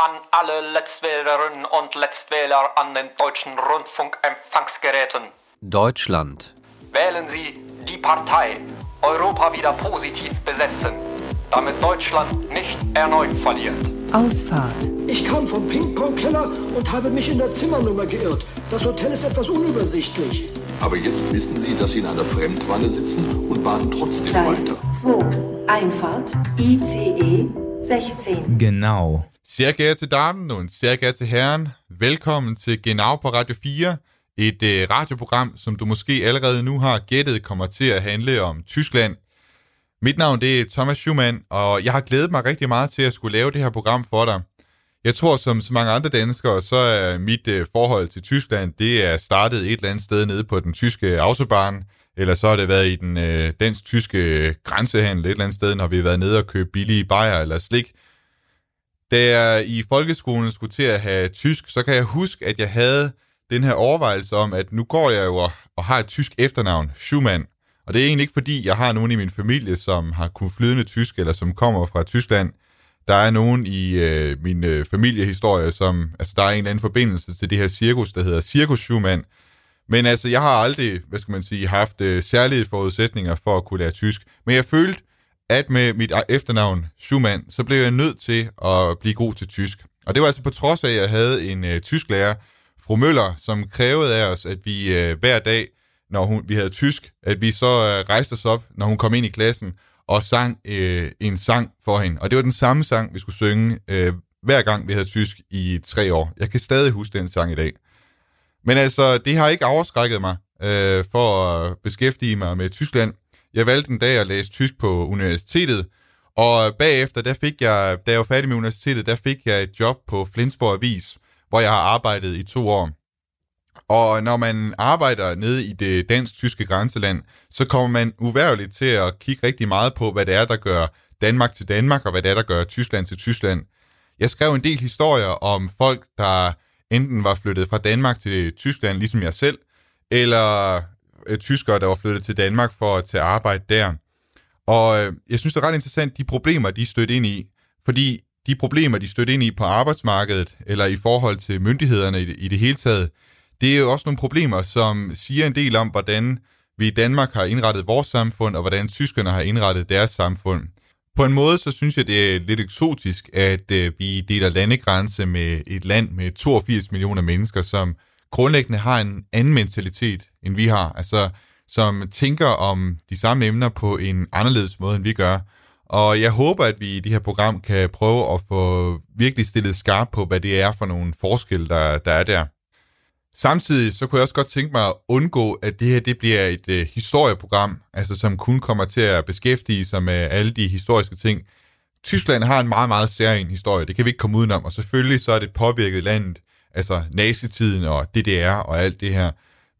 An alle Letztwählerinnen und Letztwähler an den deutschen Rundfunkempfangsgeräten. Deutschland. Wählen Sie die Partei Europa wieder positiv besetzen, damit Deutschland nicht erneut verliert. Ausfahrt. Ich kam vom Ping-Pong-Keller und habe mich in der Zimmernummer geirrt. Das Hotel ist etwas unübersichtlich. Aber jetzt wissen Sie, dass Sie in einer Fremdwanne sitzen und bahnen trotzdem Gleis weiter. 2. Einfahrt. ICE 16. Genau. Sehr geehrte Damen und sehr geehrte Herren, velkommen til Genau på Radio 4, et øh, radioprogram, som du måske allerede nu har gættet kommer til at handle om Tyskland. Mit navn det er Thomas Schumann, og jeg har glædet mig rigtig meget til at skulle lave det her program for dig. Jeg tror, som så mange andre danskere, så er mit øh, forhold til Tyskland, det er startet et eller andet sted nede på den tyske autobahn, eller så har det været i den øh, dansk-tyske øh, grænsehandel et eller andet sted, når vi har været nede og købe billige bajer eller slik. Da jeg i folkeskolen skulle til at have tysk, så kan jeg huske, at jeg havde den her overvejelse om, at nu går jeg jo og, og har et tysk efternavn, Schumann. Og det er egentlig ikke fordi, jeg har nogen i min familie, som har kunnet flydende tysk, eller som kommer fra Tyskland. Der er nogen i øh, min øh, familiehistorie, som, altså der er en eller anden forbindelse til det her cirkus, der hedder Cirkus Schumann. Men altså, jeg har aldrig, hvad skal man sige, haft øh, særlige forudsætninger for at kunne lære tysk. Men jeg følte, at med mit ah, efternavn Schumann, så blev jeg nødt til at blive god til tysk. Og det var altså på trods af, at jeg havde en øh, tysklærer, fru Møller, som krævede af os, at vi øh, hver dag, når hun, vi havde tysk, at vi så øh, rejste os op, når hun kom ind i klassen, og sang øh, en sang for hende. Og det var den samme sang, vi skulle synge øh, hver gang, vi havde tysk i tre år. Jeg kan stadig huske den sang i dag. Men altså, det har ikke afskrækket mig øh, for at beskæftige mig med Tyskland. Jeg valgte en dag at læse tysk på universitetet, og bagefter, der fik jeg, da jeg var færdig med universitetet, der fik jeg et job på Flensborg Avis, hvor jeg har arbejdet i to år. Og når man arbejder nede i det dansk-tyske grænseland, så kommer man uværligt til at kigge rigtig meget på, hvad det er, der gør Danmark til Danmark, og hvad det er, der gør Tyskland til Tyskland. Jeg skrev en del historier om folk, der enten var flyttet fra Danmark til Tyskland, ligesom jeg selv, eller øh, tyskere, der var flyttet til Danmark for at tage arbejde der. Og øh, jeg synes, det er ret interessant, de problemer, de stødte ind i. Fordi de problemer, de stødte ind i på arbejdsmarkedet, eller i forhold til myndighederne i det, i det hele taget, det er jo også nogle problemer, som siger en del om, hvordan vi i Danmark har indrettet vores samfund, og hvordan tyskerne har indrettet deres samfund. På en måde, så synes jeg, det er lidt eksotisk, at øh, vi deler landegrænse med et land med 82 millioner mennesker, som grundlæggende har en anden mentalitet, end vi har. Altså, som tænker om de samme emner på en anderledes måde, end vi gør. Og jeg håber, at vi i det her program kan prøve at få virkelig stillet skarpt på, hvad det er for nogle forskelle, der, der er der. Samtidig så kunne jeg også godt tænke mig at undgå, at det her det bliver et øh, historieprogram, altså som kun kommer til at beskæftige sig med alle de historiske ting. Tyskland har en meget, meget særlig historie, det kan vi ikke komme udenom, og selvfølgelig så er det påvirket landet, altså nazitiden og DDR og alt det her.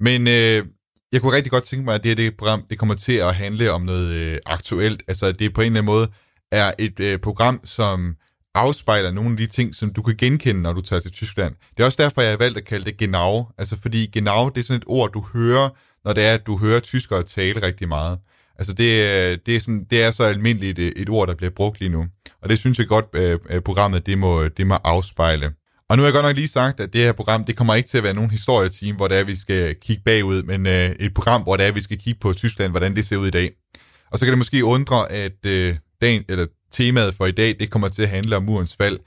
Men øh, jeg kunne rigtig godt tænke mig, at det her det program det kommer til at handle om noget øh, aktuelt, altså at det på en eller anden måde er et øh, program, som afspejler nogle af de ting, som du kan genkende, når du tager til Tyskland. Det er også derfor, jeg har valgt at kalde det genau. Altså fordi genau, det er sådan et ord, du hører, når det er, at du hører tyskere tale rigtig meget. Altså det, det, er, sådan, det er så almindeligt et, et ord, der bliver brugt lige nu. Og det synes jeg godt, at programmet det må, det må afspejle. Og nu har jeg godt nok lige sagt, at det her program, det kommer ikke til at være nogen historietime, hvor det er, vi skal kigge bagud, men øh, et program, hvor det er, vi skal kigge på Tyskland, hvordan det ser ud i dag. Og så kan det måske undre, at øh, dagen, eller temaet for i dag, det kommer til at handle om murens fald.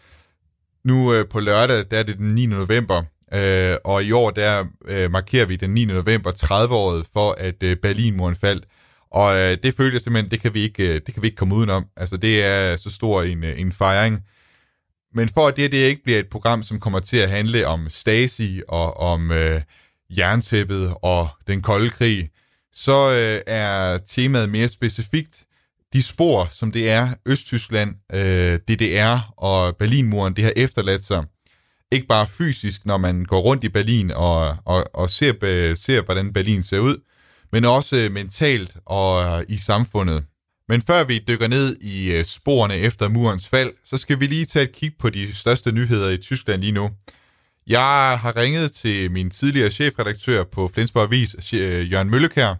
Nu øh, på lørdag, der er det den 9. november, øh, og i år, der øh, markerer vi den 9. november 30-året for, at øh, Berlinmuren faldt. Og øh, det føles jeg simpelthen, det kan, vi ikke, øh, det kan vi ikke komme udenom. Altså det er så stor en, øh, en fejring. Men for at det, det ikke bliver et program, som kommer til at handle om Stasi og om øh, jerntæppet og den kolde krig, så øh, er temaet mere specifikt de spor, som det er Østtyskland, øh, DDR og Berlinmuren, det har efterladt sig. Ikke bare fysisk, når man går rundt i Berlin og, og, og ser, øh, ser, hvordan Berlin ser ud, men også mentalt og øh, i samfundet. Men før vi dykker ned i øh, sporene efter murens fald, så skal vi lige tage et kig på de største nyheder i Tyskland lige nu. Jeg har ringet til min tidligere chefredaktør på Flensborg Avis, Jørgen Møllekær,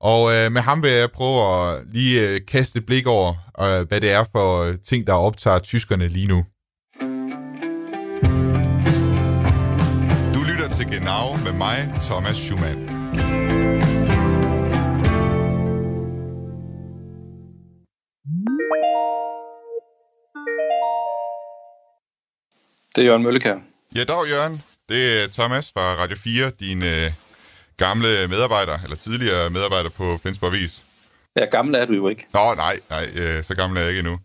og øh, med ham vil jeg prøve at lige øh, kaste et blik over, øh, hvad det er for øh, ting, der optager tyskerne lige nu. Du lytter til Genau med mig, Thomas Schumann. Det er Jørgen Møllekær. Ja, dag Jørgen. Det er Thomas fra Radio 4, din øh, gamle medarbejder, eller tidligere medarbejder på Flensborg Vis. Ja, gammel er du jo ikke. Nå, nej, nej, øh, så gammel er jeg ikke endnu.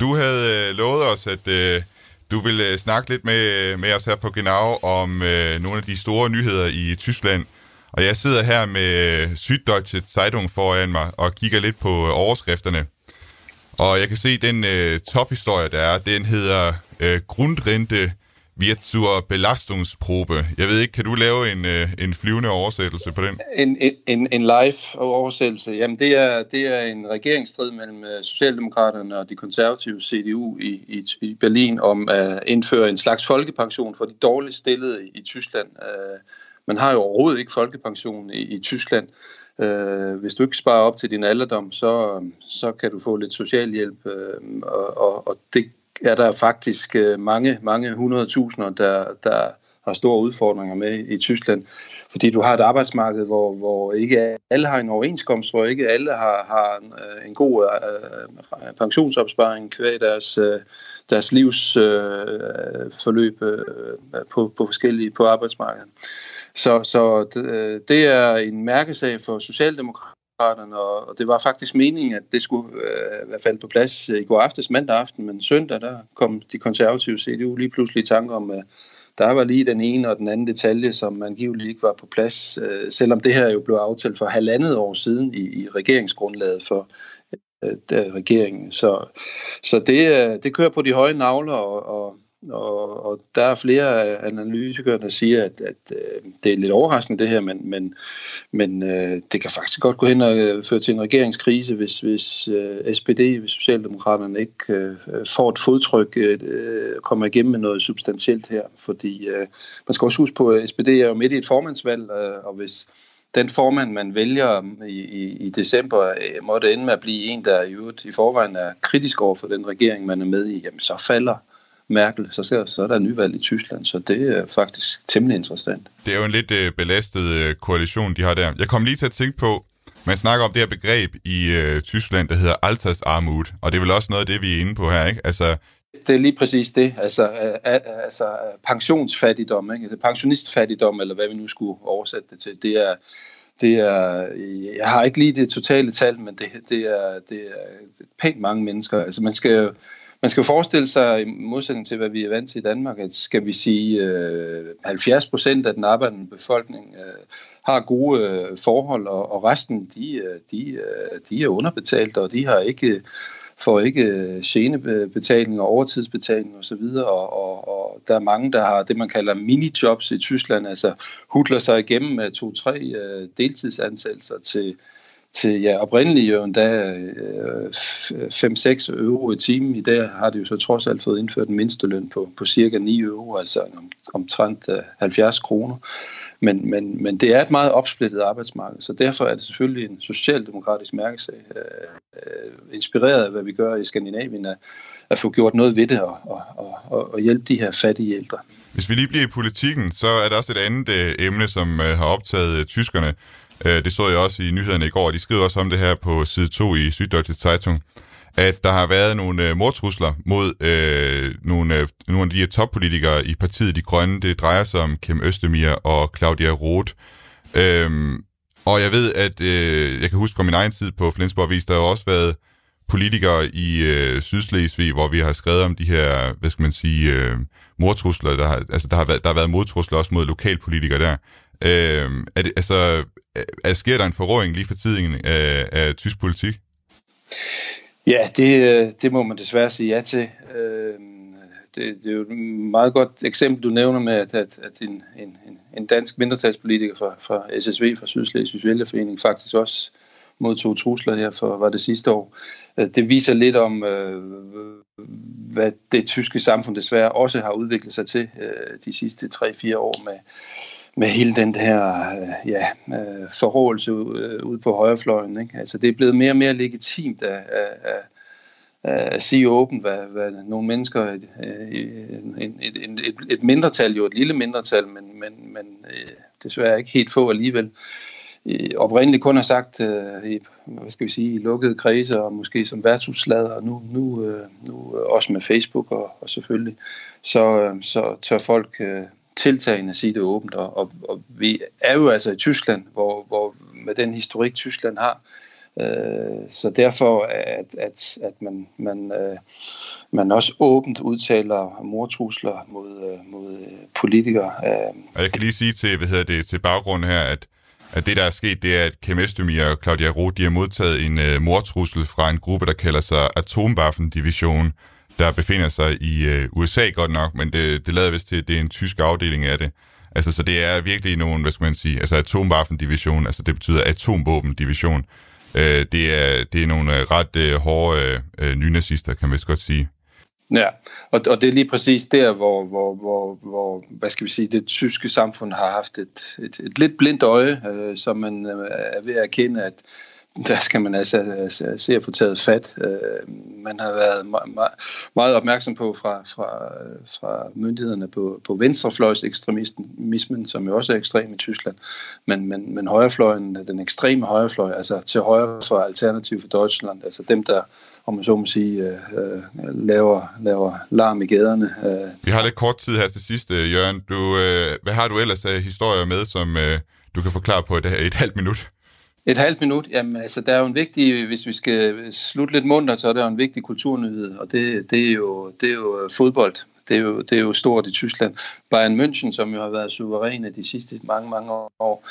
Du havde øh, lovet os, at øh, du ville øh, snakke lidt med, med os her på Genau om øh, nogle af de store nyheder i Tyskland. Og jeg sidder her med Süddeutsche Zeitung foran mig og kigger lidt på overskrifterne. Og jeg kan se, den øh, tophistorie, der er, den hedder øh, Grundrente wird zur Belastungsprobe. Jeg ved ikke, kan du lave en, øh, en flyvende oversættelse på den? En, en, en live oversættelse. Jamen, det er, det er en regeringsstrid mellem øh, Socialdemokraterne og de konservative CDU i, i, i Berlin om at indføre en slags folkepension for de dårligt stillede i, i Tyskland. Øh, man har jo overhovedet ikke folkepension i, i Tyskland. Øh, hvis du ikke sparer op til din alderdom, så, så kan du få lidt socialhjælp, øh, og, og, og det er der faktisk øh, mange, mange hundredtusinder, der, der har store udfordringer med i Tyskland. Fordi du har et arbejdsmarked, hvor, hvor ikke alle har en overenskomst, hvor ikke alle har, har øh, en god øh, pensionsopsparing kvæg deres, øh, deres livs øh, forløb øh, på, på forskellige på arbejdsmarkedet. Så, så det, det er en mærkesag for Socialdemokraterne og det var faktisk meningen, at det skulle øh, være faldet på plads øh, i går aftes, mandag aften, men søndag, der kom de konservative CDU lige pludselig i tanke om, at der var lige den ene og den anden detalje, som angiveligt ikke var på plads, øh, selvom det her jo blev aftalt for halvandet år siden i, i regeringsgrundlaget for øh, regeringen. Så, så det, øh, det kører på de høje navler, og, og og, og der er flere analytikere, der siger, at, at øh, det er lidt overraskende det her, men, men, men øh, det kan faktisk godt gå hen og øh, føre til en regeringskrise, hvis, hvis øh, SPD, hvis Socialdemokraterne ikke øh, øh får et fodtryk, øh, øh, kommer igennem med noget substantielt her. Fordi øh, man skal også huske på, at SPD er jo midt i et formandsvalg, øh, og hvis den formand, man vælger i, i, i december, øh, måtte ende med at blive en, der i øvrigt i forvejen er kritisk over for den regering, man er med i, jamen så falder Merkel, så, ser, så er der nyvalg i Tyskland, så det er faktisk temmelig interessant. Det er jo en lidt øh, belastet øh, koalition, de har der. Jeg kom lige til at tænke på, man snakker om det her begreb i øh, Tyskland, der hedder Altersarmut, og det er vel også noget af det, vi er inde på her, ikke? Altså, det er lige præcis det, altså, øh, altså pensionsfattigdom, ikke? Det pensionistfattigdom, eller hvad vi nu skulle oversætte det til, det er, det er, jeg har ikke lige det totale tal, men det, det, er, det er pænt mange mennesker. Altså man skal man skal forestille sig, i modsætning til, hvad vi er vant til i Danmark, at skal vi sige, øh, 70 procent af den arbejdende befolkning øh, har gode øh, forhold, og, og resten, de, øh, de, øh, de er underbetalt, og de har ikke får ikke øh, genebetaling og overtidsbetaling osv., og, og, og, og der er mange, der har det, man kalder minijobs i Tyskland, altså hudler sig igennem med to-tre øh, deltidsansættelser til til ja, oprindeligt jo endda øh, 5-6 euro i timen. I dag har det jo så trods alt fået indført en mindsteløn på, på cirka 9 euro, altså om, omtrent øh, 70 kroner. Men, men, men det er et meget opsplittet arbejdsmarked, så derfor er det selvfølgelig en socialdemokratisk mærkesag, øh, øh inspireret af, hvad vi gør i Skandinavien, at, at få gjort noget ved det og, og, og, og hjælpe de her fattige ældre. Hvis vi lige bliver i politikken, så er der også et andet øh, emne, som øh, har optaget øh, tyskerne. Øh, det så jeg også i nyhederne i går, de skriver også om det her på side 2 i Süddeutsche Zeitung, at der har været nogle øh, mordtrusler mod øh, nogle, øh, nogle af de her toppolitikere i partiet De Grønne. Det drejer sig om Kim Østemir og Claudia Roth. Øhm, og jeg ved, at øh, jeg kan huske fra min egen tid på Flensborg Vis, der har også været politikere i øh, Sydslesvig, hvor vi har skrevet om de her, hvad skal man sige, øh, mordtrusler. Der har, altså, der har, været, der har været modtrusler også mod lokalpolitikere der. Øh, er det, altså, Øh, er, sker der en forråding lige for tiden af, af tysk politik? Ja, det, øh, det må man desværre sige ja til. Øh, det, det er jo et meget godt eksempel, du nævner med, at, at, at en, en, en dansk mindretalspolitiker fra, fra SSV, fra Sydslesvigs Vælgerforening, faktisk også modtog trusler her for var det sidste år. Det viser lidt om, hvad det tyske samfund desværre også har udviklet sig til de sidste 3-4 år med med hele den her øh, ja, øh, forrådelse ude øh, på højrefløjen. Ikke? Altså, det er blevet mere og mere legitimt at, at, at sige åbent, hvad, hvad nogle mennesker, et, et, et, et, et mindretal, jo et lille mindretal, men, men, men desværre ikke helt få alligevel, oprindeligt kun har sagt i, hvad skal vi sige, i lukkede kredse og måske som værtshusslader, og nu, nu, nu også med Facebook og, og selvfølgelig, så, så tør folk tiltagende sige det åbent, og, og, og vi er jo altså i Tyskland, hvor, hvor med den historik Tyskland har, øh, så derfor at, at, at man, man, øh, man også åbent udtaler mortrusler mod, øh, mod politikere. Øh. Og jeg kan lige sige til, hvad hedder det, til baggrund her, at at det, der er sket, det er, at Kim Estemir og Claudia Roth, de har modtaget en øh, mortrussel fra en gruppe, der kalder sig Atomwaffen-division, der befinder sig i øh, USA godt nok, men det, det lader vist til, at det er en tysk afdeling af det. Altså, så det er virkelig nogen, hvad skal man sige, altså atomwaffen-division, altså det betyder atomvåben-division. Øh, det, er, det er nogle øh, ret øh, hårde øh, nynazister, kan man vist godt sige. Ja, og, og det er lige præcis der, hvor, hvor, hvor, hvor hvad skal vi sige, det tyske samfund har haft et, et, et lidt blindt øje, øh, som man øh, er ved at erkende, at der skal man altså, altså, se at få taget fat. Øh, man har været meget, opmærksom på fra, fra, fra myndighederne på, på venstrefløjs ekstremismen, som jo også er ekstrem i Tyskland, men, men, men højrefløjen, den ekstreme højrefløj, altså til højre for Alternativ for Deutschland, altså dem, der om man så må sige, øh, øh laver, laver larm i gaderne. Øh. Vi har lidt kort tid her til sidst, øh, Jørgen. Du, øh, hvad har du ellers af historier med, som øh, du kan forklare på et, et halvt minut? Et halvt minut? Jamen altså, der er jo en vigtig, hvis vi skal slutte lidt munter, så er der jo en vigtig kulturnyhed, og det, det, er, jo, det er jo øh, fodbold. Det er, jo, det er jo stort i Tyskland. Bayern München, som jo har været suveræne de sidste mange, mange år,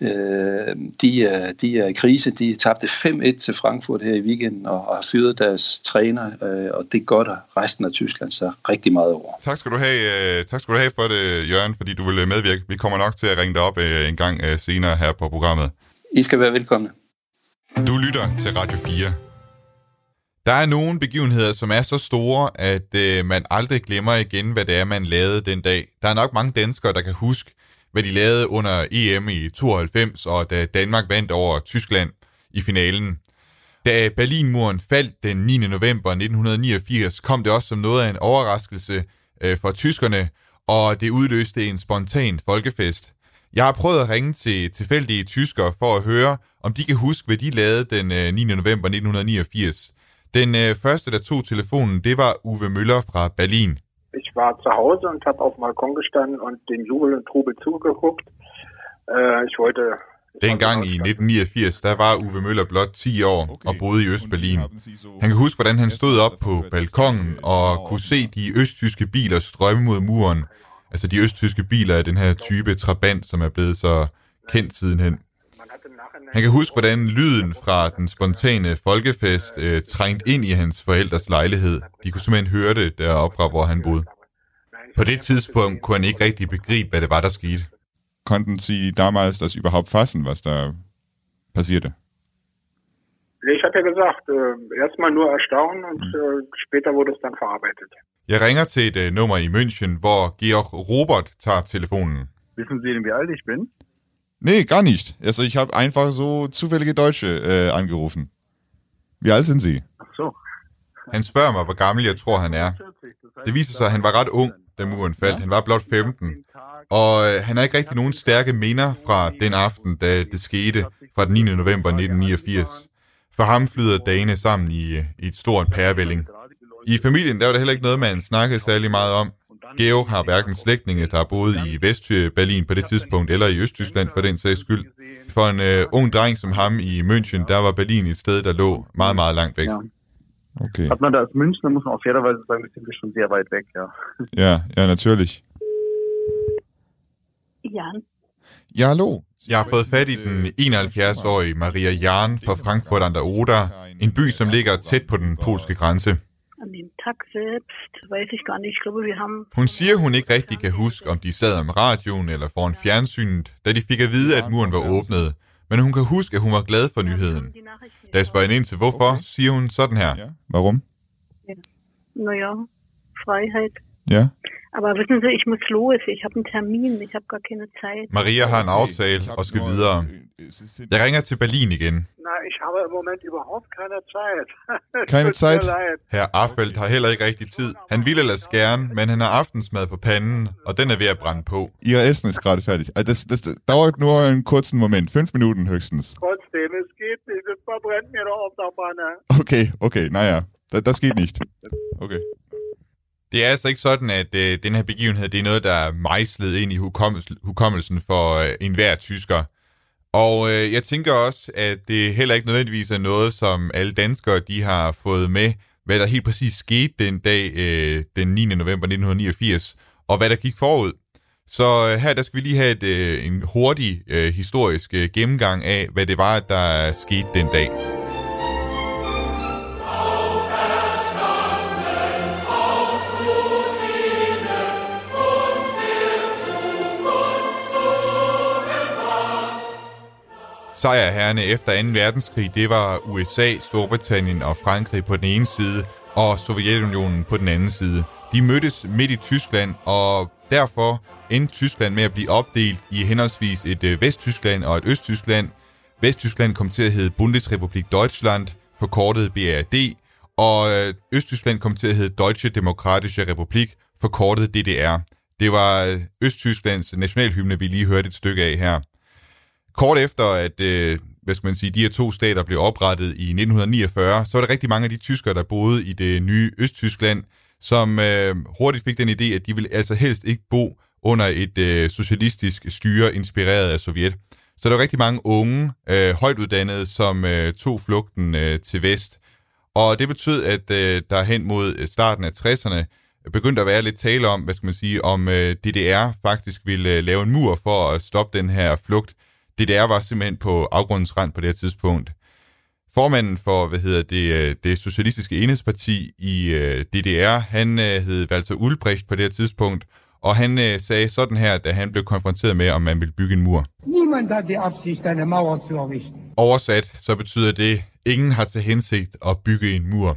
øh, de, er, de er i krise. De tabte 5-1 til Frankfurt her i weekenden og, og har fyret deres træner, øh, og det gør der resten af Tyskland så rigtig meget over. Tak skal du have, øh, tak skal du have for det, Jørgen, fordi du vil medvirke. Vi kommer nok til at ringe dig op øh, en gang øh, senere her på programmet. I skal være velkomne. Du lytter til Radio 4. Der er nogle begivenheder, som er så store, at øh, man aldrig glemmer igen, hvad det er, man lavede den dag. Der er nok mange danskere, der kan huske, hvad de lavede under EM i 92, og da Danmark vandt over Tyskland i finalen. Da Berlinmuren faldt den 9. november 1989, kom det også som noget af en overraskelse øh, for tyskerne, og det udløste en spontan folkefest. Jeg har prøvet at ringe til tilfældige tyskere for at høre, om de kan huske, hvad de lavede den 9. Øh, november 1989. Den øh, første, der tog telefonen, det var Uwe Møller fra Berlin. Ich war zu Hause und habe auf dem Balkon gestanden und den Jubel und Trubel zugeguckt. Uh, ich wollte Dengang i 1989, der var Uwe Møller blot 10 år og boede i Østberlin. Han kan huske, hvordan han stod op på balkongen og kunne se de østtyske biler strømme mod muren, Altså de østtyske biler er den her type Trabant, som er blevet så kendt sidenhen. Han kan huske, hvordan lyden fra den spontane folkefest øh, trængte ind i hans forældres lejlighed. De kunne simpelthen høre det deroppe fra, hvor han boede. På det tidspunkt kunne han ikke rigtig begribe, hvad det var, der skete. Konnten Sie damals das überhaupt fassen, was da passierte? Ich hatte gesagt, äh, erstmal nur erstaunen und äh, später wurde es dann verarbeitet. Jeg ringer til et uh, nummer i München, hvor Georg Robert tager telefonen. Wissen Sie denn, wie alt ich bin? Nee, gar nicht. Also ich habe einfach so zufällige Deutsche äh, angerufen. Wie alt sind Sie? Ach so. Han spørger mig, hvor gammel jeg tror, han er. Det viser sig, at han var ret ung, da muren faldt. Han var blot 15. Og øh, han har ikke rigtig nogen stærke minder fra den aften, da det skete fra den 9. november 1989. For ham flyder dagene sammen i, øh, i et stort pærevælling. I familien der var det heller ikke noget, man snakkede særlig meget om. Georg har hverken slægtninge, der har boet i Vest-Berlin på det tidspunkt, eller i Østtyskland for den sags skyld. For en uh, ung dreng som ham i München, der var Berlin et sted, der lå meget, meget langt væk. Ja. Okay. Hat man da als Münchner, muss man auf fairerweise sagen, sind wir schon sehr weit weg, ja. Ja, ja, natürlich. Jan. Ja, hallo. Jeg har fået fat i den 71-årige Maria Jahn fra Frankfurt an der Oder, en by, som ligger tæt på den polske grænse. An dem Tag selbst weiß ich gar nicht. Ich glaube, wir haben... Hun siger, hun ikke rigtig kan huske, om de sad om radioen eller foran fjernsynet, da de fik at vide, at muren var åbnet. Men hun kan huske, at hun var glad for nyheden. Da jeg spørger ind til hvorfor, siger hun sådan her. Ja. Warum? Ja. Naja, Freiheit. Ja. Aber wissen Sie, ich muss los. Ich habe einen Termin. Ich habe gar keine Zeit. Maria har en aftale og skal videre. Jeg ringer til Berlin igen. Na, ich habe im Moment überhaupt keine Zeit. Keine Zeit? Herr Arfeldt har heller ikke rigtig tid. Han vil ellers gerne, men han har aftensmad på panden, og den er ved at brænde på. Ihr Essen ist gerade fertig. Also Das, das dauert nur einen kurzen Moment. Fünf Minuten höchstens. Trotzdem, es geht nicht. Es verbrennt mir doch auf der Pfanne. Okay, okay, naja. Das, das geht nicht. Okay. Det er altså ikke sådan, at øh, den her begivenhed det er noget, der er mejslet ind i hukommelsen, hukommelsen for øh, enhver tysker. Og øh, jeg tænker også, at det heller ikke nødvendigvis er noget, som alle danskere de har fået med, hvad der helt præcis skete den dag, øh, den 9. november 1989, og hvad der gik forud. Så øh, her der skal vi lige have et, øh, en hurtig øh, historisk øh, gennemgang af, hvad det var, der skete den dag. Sejrherrene efter 2. verdenskrig, det var USA, Storbritannien og Frankrig på den ene side, og Sovjetunionen på den anden side. De mødtes midt i Tyskland, og derfor endte Tyskland med at blive opdelt i henholdsvis et øh, Vesttyskland og et Østtyskland. Vesttyskland kom til at hedde Bundesrepublik Deutschland, forkortet BRD, og øh, Østtyskland kom til at hedde Deutsche Demokratische Republik, forkortet DDR. Det var øh, Østtysklands nationalhymne, vi lige hørte et stykke af her. Kort efter, at øh, hvad skal man sige, de her to stater blev oprettet i 1949, så var der rigtig mange af de tyskere, der boede i det nye Østtyskland, som øh, hurtigt fik den idé, at de ville altså helst ikke bo under et øh, socialistisk styre inspireret af Sovjet. Så der var rigtig mange unge, øh, højtuddannede, som øh, tog flugten øh, til vest. Og det betød, at øh, der hen mod øh, starten af 60'erne begyndte at være lidt tale om, hvad skal man sige, om øh, DDR faktisk ville øh, lave en mur for at stoppe den her flugt. DDR var simpelthen på afgrundens rand på det her tidspunkt. Formanden for, hvad hedder det, øh, det socialistiske enhedsparti i øh, DDR, han øh, hed Walter Ulbricht på det her tidspunkt, og han øh, sagde sådan her, da han blev konfronteret med, om man ville bygge en mur. Niemand hat die Absicht, eine Mauer zu errichten. Oversat, så betyder det, ingen har til hensigt at bygge en mur.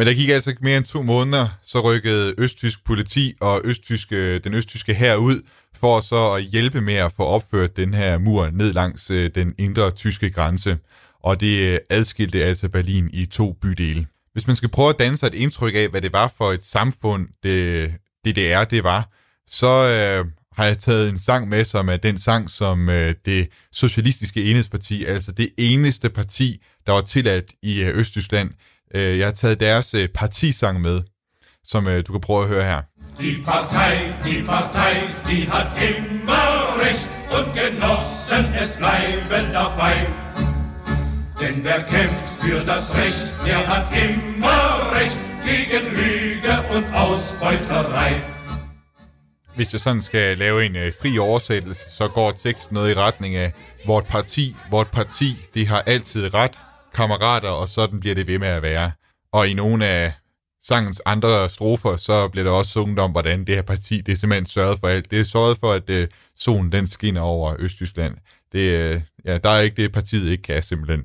Men der gik altså ikke mere end to måneder, så rykkede østtysk politi og østtyske, den østtyske her ud, for så at hjælpe med at få opført den her mur ned langs øh, den indre tyske grænse. Og det øh, adskilte altså Berlin i to bydele. Hvis man skal prøve at danne sig et indtryk af, hvad det var for et samfund, det, DDR det var, så øh, har jeg taget en sang med, som er den sang, som øh, det socialistiske enhedsparti, altså det eneste parti, der var tilladt i øh, Østtyskland, øh, jeg har taget deres øh, partisang med, som øh, du kan prøve at høre her. Die Partei, die Partei, die hat immer Recht und Genossen, es bleiben dabei. Denn wer kämpft für das Recht, der hat immer Recht gegen Lüge und Ausbeuterei. Hvis jeg sådan skal lave en øh, fri oversættelse, så går teksten noget i retning af, vort parti, vort parti, det har altid ret, kammerater, og sådan bliver det ved med at være. Og i nogle af sangens andre strofer, så bliver der også sunget om, hvordan det her parti, det er simpelthen sørget for alt. Det er sørget for, at øh, solen den skinner over Østtyskland. Det, øh, ja, der er ikke det, partiet ikke kan simpelthen.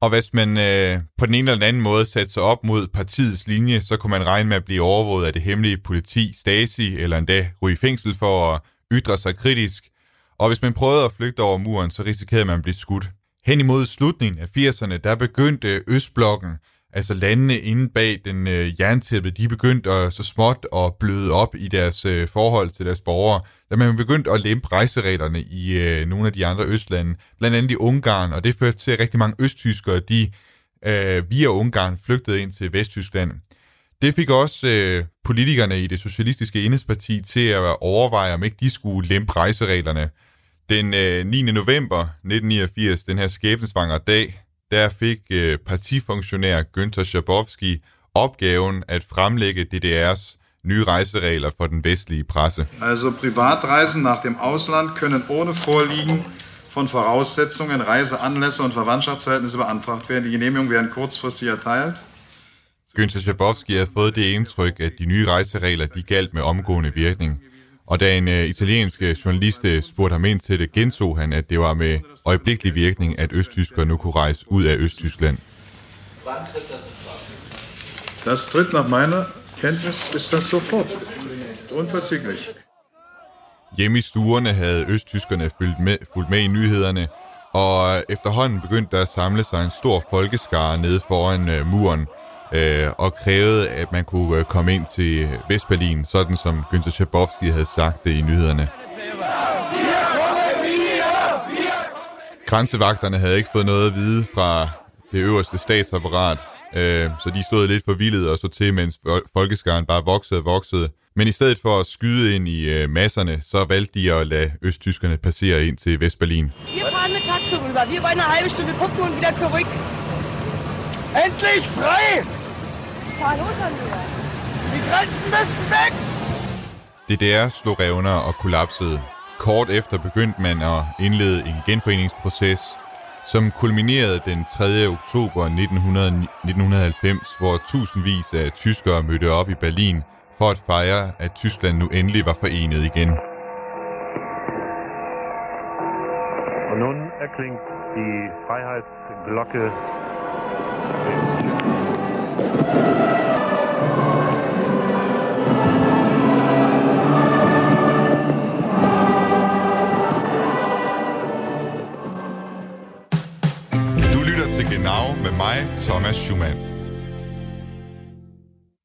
Og hvis man øh, på den ene eller den anden måde satte sig op mod partiets linje, så kunne man regne med at blive overvåget af det hemmelige politi, Stasi, eller endda ryge i fængsel for at ytre sig kritisk. Og hvis man prøvede at flygte over muren, så risikerede man at blive skudt. Hen imod slutningen af 80'erne, der begyndte Østblokken, altså landene inde bag den øh, jerntæppe, de begyndte at, så småt at bløde op i deres øh, forhold til deres borgere. Da man begyndte at lempe rejsereglerne i øh, nogle af de andre østlande, blandt andet i Ungarn, og det førte til, at rigtig mange østtyskere, de øh, via Ungarn flygtede ind til Vesttyskland. Det fik også øh, politikerne i det socialistiske enhedsparti til at overveje, om ikke de skulle lempe rejsereglerne. Den øh, 9. november 1989, den her skæbnesvangre dag, der fik øh, partifunktionær Günther Schabowski opgaven at fremlægge DDR's nye rejseregler for den vestlige presse. Also Privatreisen nach dem Ausland können ohne Vorliegen von Voraussetzungen, Reiseanlässe und Verwandtschaftsverhältnisse beantragt werden. Die Genehmigung werden kurzfristig erteilt. Günther Schabowski havde fået det indtryk, at de nye rejseregler de galt med omgående virkning. Og da en uh, italiensk journalist uh, spurgte ham ind til det, gentog han, at det var med øjeblikkelig virkning, at østtyskere nu kunne rejse ud af Østtyskland. Das tritt nach meiner Kenntnis ist das sofort. Unverzüglich. Hjemme i stuerne havde østtyskerne fulgt med, fulgt med i nyhederne, og efterhånden begyndte der at samle sig en stor folkeskare nede foran øh, muren, øh, og krævede, at man kunne øh, komme ind til Vestberlin, sådan som Günther Schabowski havde sagt det i nyhederne. Grænsevagterne havde ikke fået noget at vide fra det øverste statsapparat, øh, så de stod lidt forvildet og så til, mens folkeskaren bare voksede og voksede. Men i stedet for at skyde ind i øh, masserne, så valgte de at lade østtyskerne passere ind til Vestberlin. Wir fahren mit Taxi rüber. Wir wollen eine halbe Stunde gucken und wieder zurück. Endlich frei! Fahr los an. Die Grenzen müssen! DDR slog revner og kollapsede. Kort efter begyndte man at indlede en genforeningsproces, som kulminerede den 3. oktober 1990, hvor tusindvis af tyskere mødte op i Berlin for at fejre, at Tyskland nu endelig var forenet igen. Og nu erklingt die Freiheitsglocke. Thomas Schumann.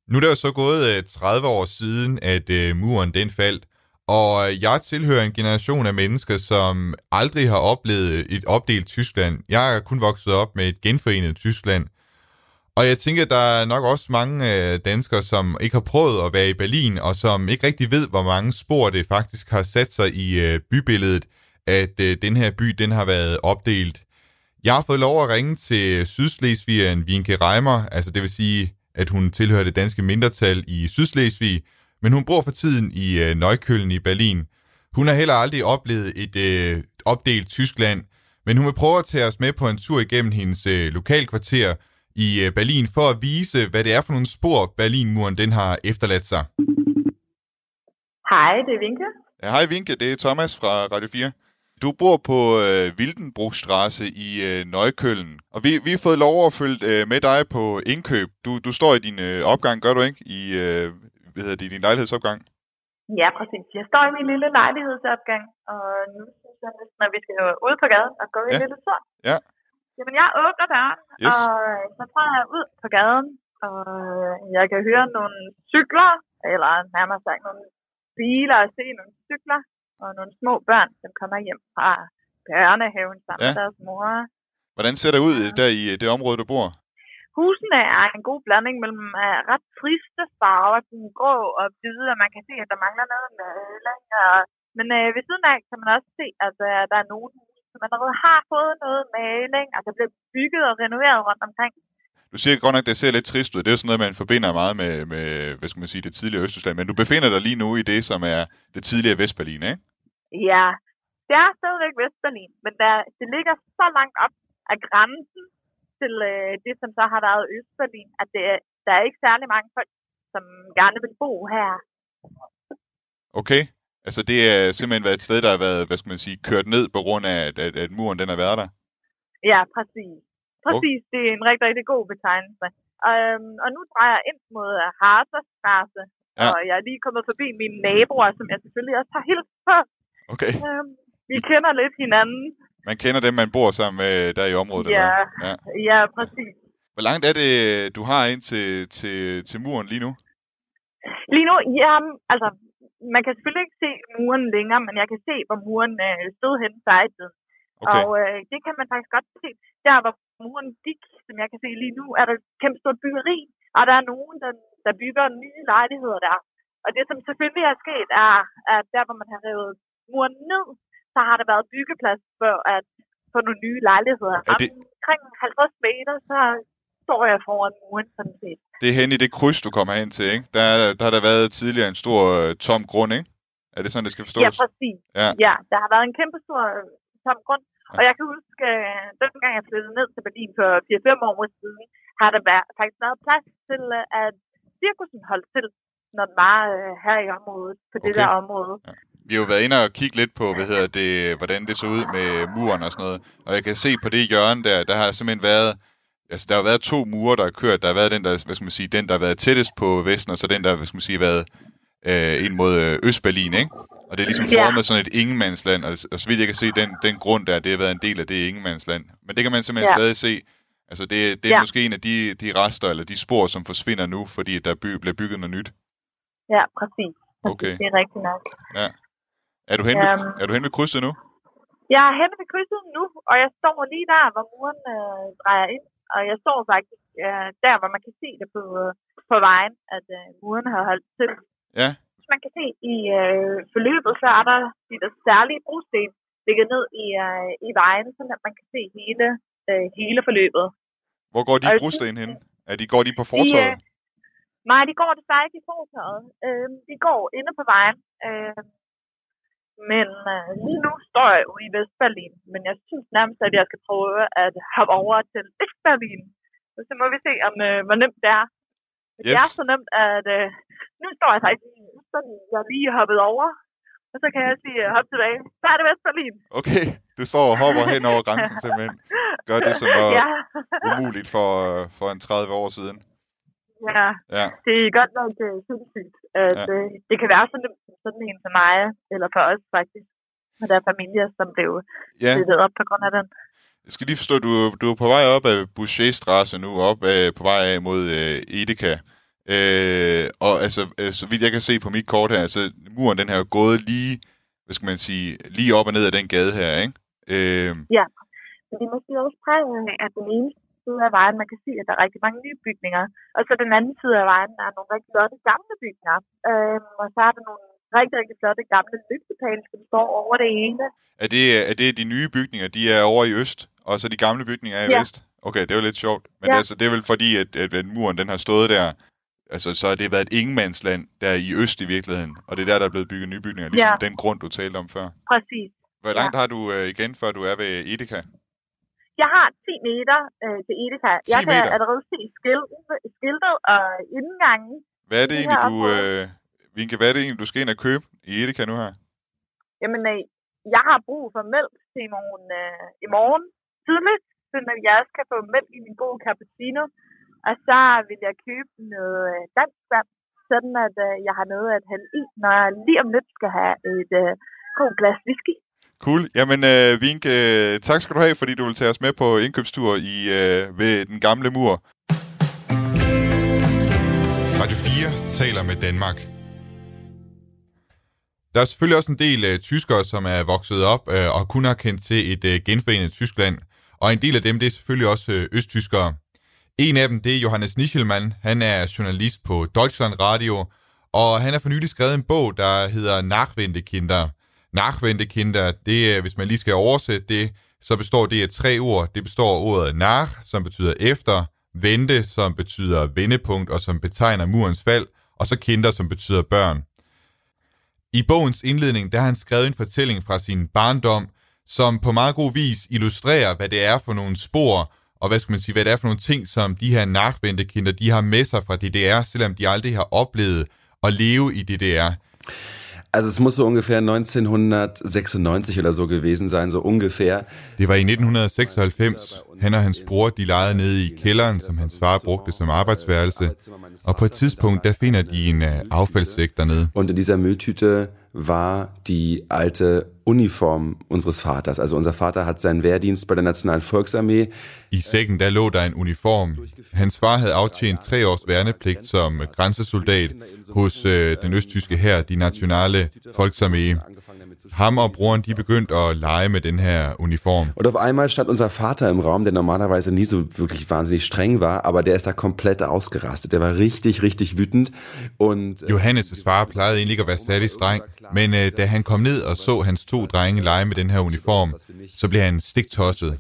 Nu er der jo så gået øh, 30 år siden, at øh, muren den faldt, og øh, jeg tilhører en generation af mennesker, som aldrig har oplevet et opdelt Tyskland. Jeg er kun vokset op med et genforenet Tyskland. Og jeg tænker, der er nok også mange danskere, som ikke har prøvet at være i Berlin, og som ikke rigtig ved, hvor mange spor det faktisk har sat sig i bybilledet, at den her by, den har været opdelt. Jeg har fået lov at ringe til Sydslesvigeren Wienke Reimer, altså det vil sige, at hun tilhører det danske mindretal i Sydslesvig, men hun bor for tiden i øh, Neukölln i Berlin. Hun har heller aldrig oplevet et øh, opdelt Tyskland, men hun vil prøve at tage os med på en tur igennem hendes øh, lokalkvarter i øh, Berlin for at vise, hvad det er for nogle spor, Berlinmuren den har efterladt sig. Hej, det er Vinke. Ja, hej Vinke, det er Thomas fra Radio 4. Du bor på øh, Wildenbruchstraße i øh, Neukölln, og vi, vi har fået lov at følge øh, med dig på indkøb. Du, du står i din øh, opgang, gør du ikke? I, øh, hvad hedder det, din lejlighedsopgang? Ja, præcis. Jeg står i min lille lejlighedsopgang, og nu synes jeg næsten, at vi skal ud på gaden og gå Ja. en lille tur. Ja. Jamen, jeg åbner døren, Yes. og så træder jeg ud på gaden, og jeg kan høre nogle cykler, eller nærmere sagt nogle biler, og se nogle cykler, og nogle små børn, som kommer hjem fra børnehaven sammen Ja. med deres mor. Hvordan ser det ud der i øh, det område, du bor? Husene er en god blanding mellem uh, ret triste farver, sådan grå og hvide, og man kan se, at der mangler noget maling. Og, men uh, ved siden af kan man også se, at uh, der er nogle huse, som allerede har fået noget maling, altså bliver bygget og renoveret rundt omkring. Du siger godt nok, det ser lidt trist ud. Det er jo sådan noget, man forbinder meget med, med hvad skal man sige, det tidligere Østtyskland. Men du befinder dig lige nu i det, som er det tidligere Vestberlin, ikke? Ja, det er stadigvæk Vestberlin, men der, det ligger så langt op af grænsen til uh, det, som så har været Østberlin, at det, er- der er ikke særlig mange folk, som gerne vil bo her. Okay. Altså det er simpelthen været et sted, der har været, hvad skal man sige, kørt ned på grund af, at, at, at muren den har været der. Ja, præcis. Præcis, det er en rigtig, rigtig god betegnelse. Um, og nu drejer jeg ind mod Harterstraße, Ja. og jeg er lige kommet forbi mine naboer, som jeg selvfølgelig også har hilst på. Okay. Um, vi kender lidt hinanden. Man kender dem, man bor sammen med der i området. eller Ja, hvad? ja. ja, præcis. Hvor langt er det, du har ind til, til, til muren lige nu? Lige nu, ja, altså, man kan selvfølgelig ikke se muren længere, men jeg kan se, hvor muren øh, stod hen sejtet. Okay. Og øh, det kan man faktisk godt se. Der, hvor muren gik, som jeg kan se lige nu, er der et kæmpe stort byggeri, og der er nogen, der, der bygger nye lejligheder der. Og det, som selvfølgelig er sket, er, at der, hvor man har revet muren ned, så har der været byggeplads for at få nogle nye lejligheder. Er det- Omkring 50 meter, så står jeg foran muren sådan set. Det er hen i det kryds, du kommer hen til, ikke? Der, er- der har der været tidligere en stor øh, tom grund, ikke? Er det sådan, det skal forstås? Ja, præcis. Ja. ja, der har været en kæmpe stor øh, tom grund. Og jeg kan huske, øh, dengang jeg flyttede ned til Berlin for 4-5 år siden, har der været, faktisk været plads til, øh, at cirkusen holdt til, når den var øh, her i området, på det Okay. der område. Vi har jo været inde og kigge lidt på, hvad hedder det, hvordan det så ud med muren og sådan noget. Og jeg kan se på det hjørne der, der har simpelthen været altså, der har været to mure, der har kørt. Der har været den, der, hvad skal man sige, den, der har været tættest på Vesten, og så den, der, hvad skal man sige, været øh, ind mod øh, Østberlin, ikke? Og det er ligesom Ja. formet sådan et ingenmandsland, og, og så vidt jeg kan se, den, den grund der, det har været en del af det ingenmandsland. Men det kan man simpelthen Ja. stadig se. Altså, det, det er Ja. måske en af de, de rester, eller de spor, som forsvinder nu, fordi der by, bliver bygget noget nyt. Ja, præcis. præcis. Okay. Det er rigtigt nok. Ja. Er du hen, ved, Øhm. er du hen ved krydset nu? Jeg er henne ved krydset nu, og jeg står lige der, hvor muren øh, drejer ind. Og jeg står faktisk øh, der, hvor man kan se det på, øh, på vejen, at øh, muren har holdt til. Ja. Hvis man kan se i øh, forløbet, så er der de der særlige brosten ligget ned i, øh, i vejen, så man kan se hele, øh, hele forløbet. Hvor går de Og brosten hen? Er de, går de på fortorvet? De, øh, nej, de går desværre ikke i fortorvet. Øh, de går inde på vejen. Øh, men øh, lige nu står jeg jo i Vestberlin, men jeg synes nærmest, at jeg skal prøve at hoppe over til Østberlin. Så må vi se, om øh, hvor nemt det er. Yes. Det er så nemt, at øh, nu står jeg faktisk i Østberlin. Jeg er lige hoppet over, og så kan jeg sige hop tilbage. Så er det Vestberlin. Okay, du står og hopper hen over grænsen simpelthen. Gør det, som var Ja. umuligt for, øh, for en 30 år siden. Ja, Ja. det er godt nok uh, sindssygt, at Ja. uh, det kan være så som sådan en som mig, eller for os faktisk. Og der er familier, som blev Ja. splittet op på grund af den. Jeg skal lige forstå, du, du er på vej op af Boucherstrasse nu, op af, på vej af mod øh, Edeka. Øh, og altså, øh, så vidt jeg kan se på mit kort her, altså muren den her er gået lige, hvad skal man sige, lige op og ned af den gade her, ikke? Øh, Ja, men det er måske også præget af, at den ene side af vejen, man kan se, at der er rigtig mange nye bygninger. Og så den anden side af vejen, der er nogle rigtig flotte gamle bygninger. Øhm, og så er der nogle rigtig, rigtig flotte gamle lygtepæle, som står over det ene. er, det, er det de nye bygninger, de er over i øst, og så de gamle bygninger er i Ja. vest? Okay, det er jo lidt sjovt. Men Ja. altså, det er vel fordi, at, at, muren den har stået der, altså så har det været et ingenmandsland der i øst i virkeligheden, og det er der, der er blevet bygget nye bygninger, ligesom Ja. den grund, du talte om før. Præcis. Hvor langt har du øh, igen, før du er ved Edeka? Jeg har 10 meter øh, til Edeka. 10 Jeg kan meter? allerede se skiltet, skiltet og indgangen. Hvad er det egentlig, du, øh, Vinke, hvad er det egentlig, du skal ind og købe i Edeka nu her? Jamen, øh, jeg har brug for mælk til i morgen, øh, i morgen tidligt, så jeg også kan få mælk i min gode cappuccino. Og så vil jeg købe noget øh, dansk vand, sådan at øh, jeg har noget at hælde i, når jeg lige om lidt skal have et øh, god glas whisky. Cool. Jamen, øh, Vinke, øh, tak skal du have, fordi du vil tage os med på indkøbstur i, øh, ved den gamle mur. Radio 4 taler med Danmark. Der er selvfølgelig også en del øh, tyskere, som er vokset op øh, og kun har kendt til et øh, genforenet Tyskland. Og en del af dem, det er selvfølgelig også øh, østtyskere. En af dem, det er Johannes Nichelmann. Han er journalist på Deutschland Radio, og han har for nylig skrevet en bog, der hedder Nachwendekinder. Nachwendekinder, det er, hvis man lige skal oversætte det, så består det af tre ord. Det består af ordet nach, som betyder efter, vente, som betyder vendepunkt og som betegner murens fald, og så kinder, som betyder børn. I bogens indledning, der har han skrevet en fortælling fra sin barndom, som på meget god vis illustrerer, hvad det er for nogle spor, og hvad skal man sige, hvad det er for nogle ting, som de her nachvendekinder, de har med sig fra DDR, selvom de aldrig har oplevet at leve i DDR. Also es muss so ungefähr 1996 oder so gewesen sein, so ungefähr. Det var i 1996. Han og hans bror, de legede nede i kælderen, som hans far brugte som arbejdsværelse. Og på et tidspunkt, der finder de en uh, affaldssæk dernede. Und in dieser Mülltüte war die alte Uniform unseres Vaters. Also unser Vater hat seinen Wehrdienst bei der Nationalen Volksarmee. I sækken, der lå der en uniform. Hans far havde aftjent tre års værnepligt som grænsesoldat hos øh, den østtyske her, de nationale Volksarmee. Ham og broren, de begyndte at lege med den her uniform. Und auf einmal stand unser Vater im Raum, der normalerweise nie so wirklich wahnsinnig streng war, aber der ist da komplett ausgerastet. Der war richtig, richtig wütend. Und Johannes' far plejede egentlig ikke at være særlig streng, men øh, da han kom ned og så hans to drenge lege med den her uniform, så blev han stiktosset.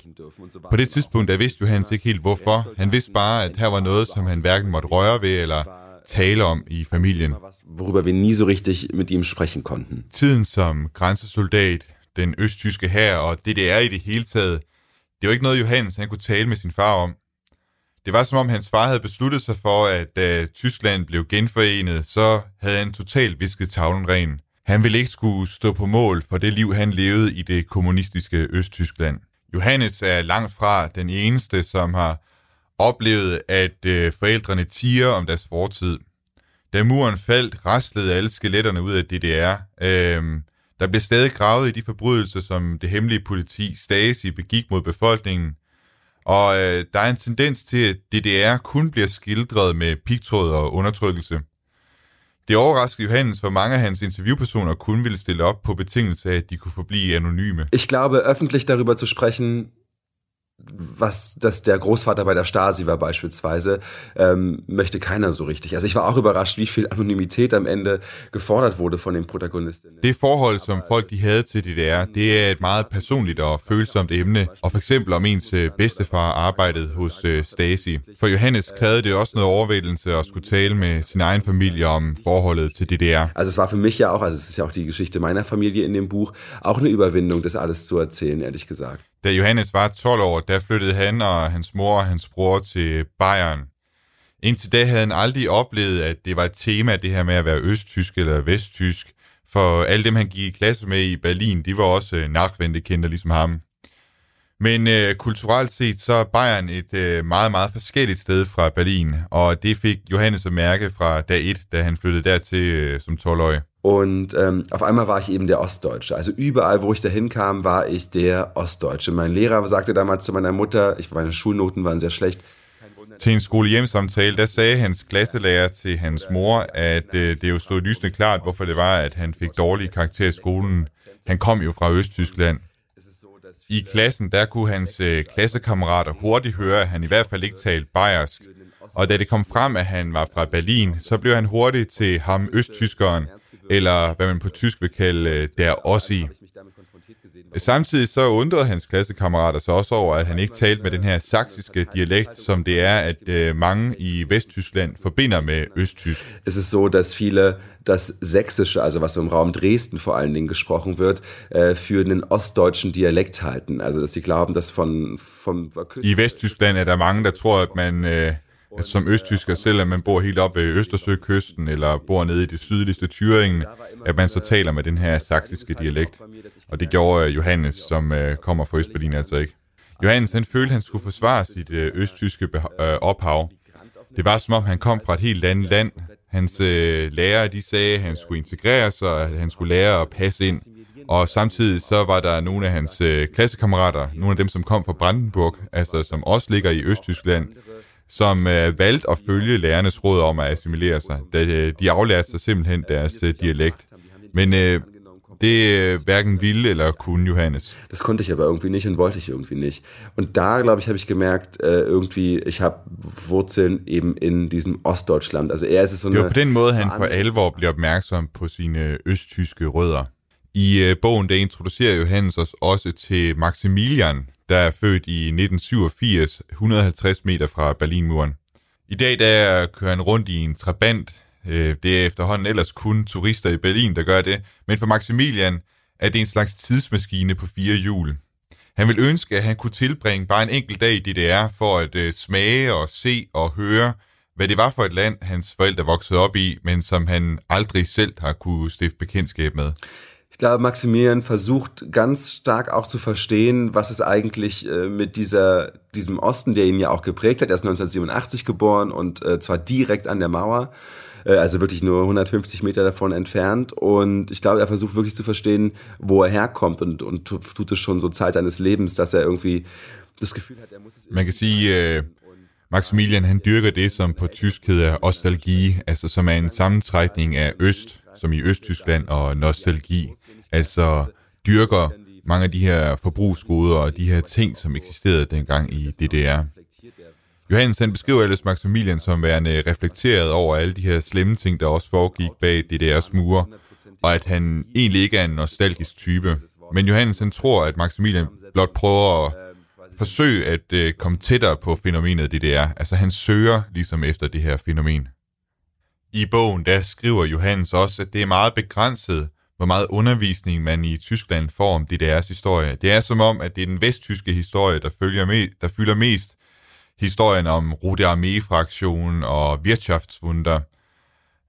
På det tidspunkt, der vidste Johannes ikke helt hvorfor. Han vidste bare, at her var noget, som han hverken måtte røre ved eller tale om i familien. worüber wir nie so richtig mit ihm sprechen konnten. Tiden som grænsesoldat, den østtyske hær og DDR i det hele taget, det var ikke noget, Johannes han kunne tale med sin far om. Det var som om hans far havde besluttet sig for, at da Tyskland blev genforenet, så havde han totalt visket tavlen ren. Han ville ikke skulle stå på mål for det liv, han levede i det kommunistiske Østtyskland. Johannes er langt fra den eneste, som har oplevet, at øh, forældrene tiger om deres fortid. Da muren faldt, raslede alle skeletterne ud af DDR. Øhm, der blev stadig gravet i de forbrydelser, som det hemmelige politi Stasi begik mod befolkningen. Og øh, der er en tendens til, at DDR kun bliver skildret med pigtråd og undertrykkelse. Det overraskede Johannes, hvor mange af hans interviewpersoner kun ville stille op på betingelse af, at de kunne forblive anonyme. Ich glaube, öffentlich darüber zu sprechen, was dass der Großvater bei der Stasi war beispielsweise, ähm, möchte keiner so richtig. Also ich war auch überrascht, wie viel Anonymität am Ende gefordert wurde von den Protagonisten. Det forhold, som folk de havde til DDR, det er et meget personligt og følsomt emne, og for eksempel om ens øh, bedstefar arbejdede hos uh, Stasi. For Johannes krævede det også noget overvældelse at skulle tale med sin egen familie om forholdet til DDR. Also es war für mich ja auch, also es ist ja auch die Geschichte meiner Familie in dem Buch, auch eine Überwindung, das alles zu erzählen, ehrlich gesagt. Da Johannes var 12 år, der flyttede han og hans mor og hans bror til Bayern. Indtil da havde han aldrig oplevet, at det var et tema, det her med at være østtysk eller vesttysk. For alle dem, han gik i klasse med i Berlin, de var også øh, nachvendte kendte ligesom ham. Men øh, kulturelt set, så er Bayern et øh, meget, meget forskelligt sted fra Berlin, og det fik Johannes at mærke fra dag 1, da han flyttede dertil øh, som 12-årig. Und ähm, auf einmal war ich eben der Ostdeutsche. Also überall, wo ich dahin kam, war ich der Ostdeutsche. Mein Lehrer sagte damals zu meiner Mutter, ich, meine Schulnoten waren sehr schlecht. Til en skolehjemsamtale, der sagde hans klasselærer til hans mor, at øh, det jo stod lysende klart, hvorfor det var, at han fik dårlige karakterer i skolen. Han kom jo fra Østtyskland. I klassen, der kunne hans øh, klassekammerater hurtigt høre, at han i hvert fald ikke talte bayersk. Og da det kom frem, at han var fra Berlin, så blev han hurtigt til ham østtyskeren, eller hvad man på tysk vil kalde øh, der Ossi. Samtidig så undrede hans klassekammerater sig også over, at han ikke talte med den her saksiske dialekt, som det er, at øh, mange i Vesttyskland forbinder med østtysk. Es ist so, dass viele das Sächsische, also was im Raum Dresden vor allen Dingen gesprochen wird, äh, für einen ostdeutschen Dialekt halten. Also dass sie glauben, dass von... von I Vesttyskland er der mange, der tror, at man... Øh, Altså, som østtysker, selvom man bor helt op ved Østersøkysten, eller bor nede i det sydligste Thüringen, at man så taler med den her saksiske dialekt. Og det gjorde øh, Johannes, som øh, kommer fra Østberlin altså ikke. Johannes, han følte, at han skulle forsvare sit øh, østtyske ophav. Det var som om, han kom fra et helt andet land. Hans øh, lærere, de sagde, at han skulle integrere sig, at han skulle lære at passe ind. Og samtidig så var der nogle af hans øh, klassekammerater, nogle af dem, som kom fra Brandenburg, altså som også ligger i Østtyskland, som øh, valgte at følge lærernes råd om at assimilere sig. Da, øh, de aflærte sig simpelthen deres øh, dialekt. Men øh, det øh, hverken ville eller kunne Johannes. Das konnte ich aber irgendwie nicht und wollte ich irgendwie nicht. Und da, glaube ich, habe ich gemerkt, äh, irgendwie, ich habe Wurzeln eben in diesem Ostdeutschland. Also er ist so det var på den måde, han for alvor bliver opmærksom på sine østtyske rødder. I øh, bogen, der introducerer Johannes os også til Maximilian, der er født i 1987, 150 meter fra Berlinmuren. I dag der kører han rundt i en trabant. Øh, det er efterhånden ellers kun turister i Berlin, der gør det. Men for Maximilian er det en slags tidsmaskine på fire hjul. Han vil ønske, at han kunne tilbringe bare en enkelt dag i DDR for at øh, smage og se og høre, hvad det var for et land, hans forældre voksede op i, men som han aldrig selv har kunne stifte bekendtskab med. Ich glaube, Maximilian versucht ganz stark auch zu verstehen, was es eigentlich äh, mit dieser, diesem Osten, der ihn ja auch geprägt hat. Er ist 1987 geboren und äh, zwar direkt an der Mauer, äh, also wirklich nur 150 Meter davon entfernt. Und ich glaube, er versucht wirklich zu verstehen, wo er herkommt und, und tut es schon so Zeit seines Lebens, dass er irgendwie das Gefühl hat, er muss es... Man kan sige, øh, Maximilian han dyrker det, som på tysk hedder ostalgi, altså som er en sammentrækning af øst, som i Østtyskland, og nostalgi altså dyrker mange af de her forbrugsgoder og de her ting, som eksisterede dengang i DDR. Johannes han beskriver ellers Maximilian som værende reflekteret over alle de her slemme ting, der også foregik bag DDR's mure, og at han egentlig ikke er en nostalgisk type. Men Johannes han tror, at Maximilian blot prøver at forsøge at øh, komme tættere på fænomenet DDR. Altså han søger ligesom efter det her fænomen. I bogen der skriver Johannes også, at det er meget begrænset, hvor meget undervisning man i Tyskland får om DDR's historie. Det er som om, at det er den vesttyske historie, der, følger med, der fylder mest historien om Rote Armee-fraktionen og Wirtschaftswunder.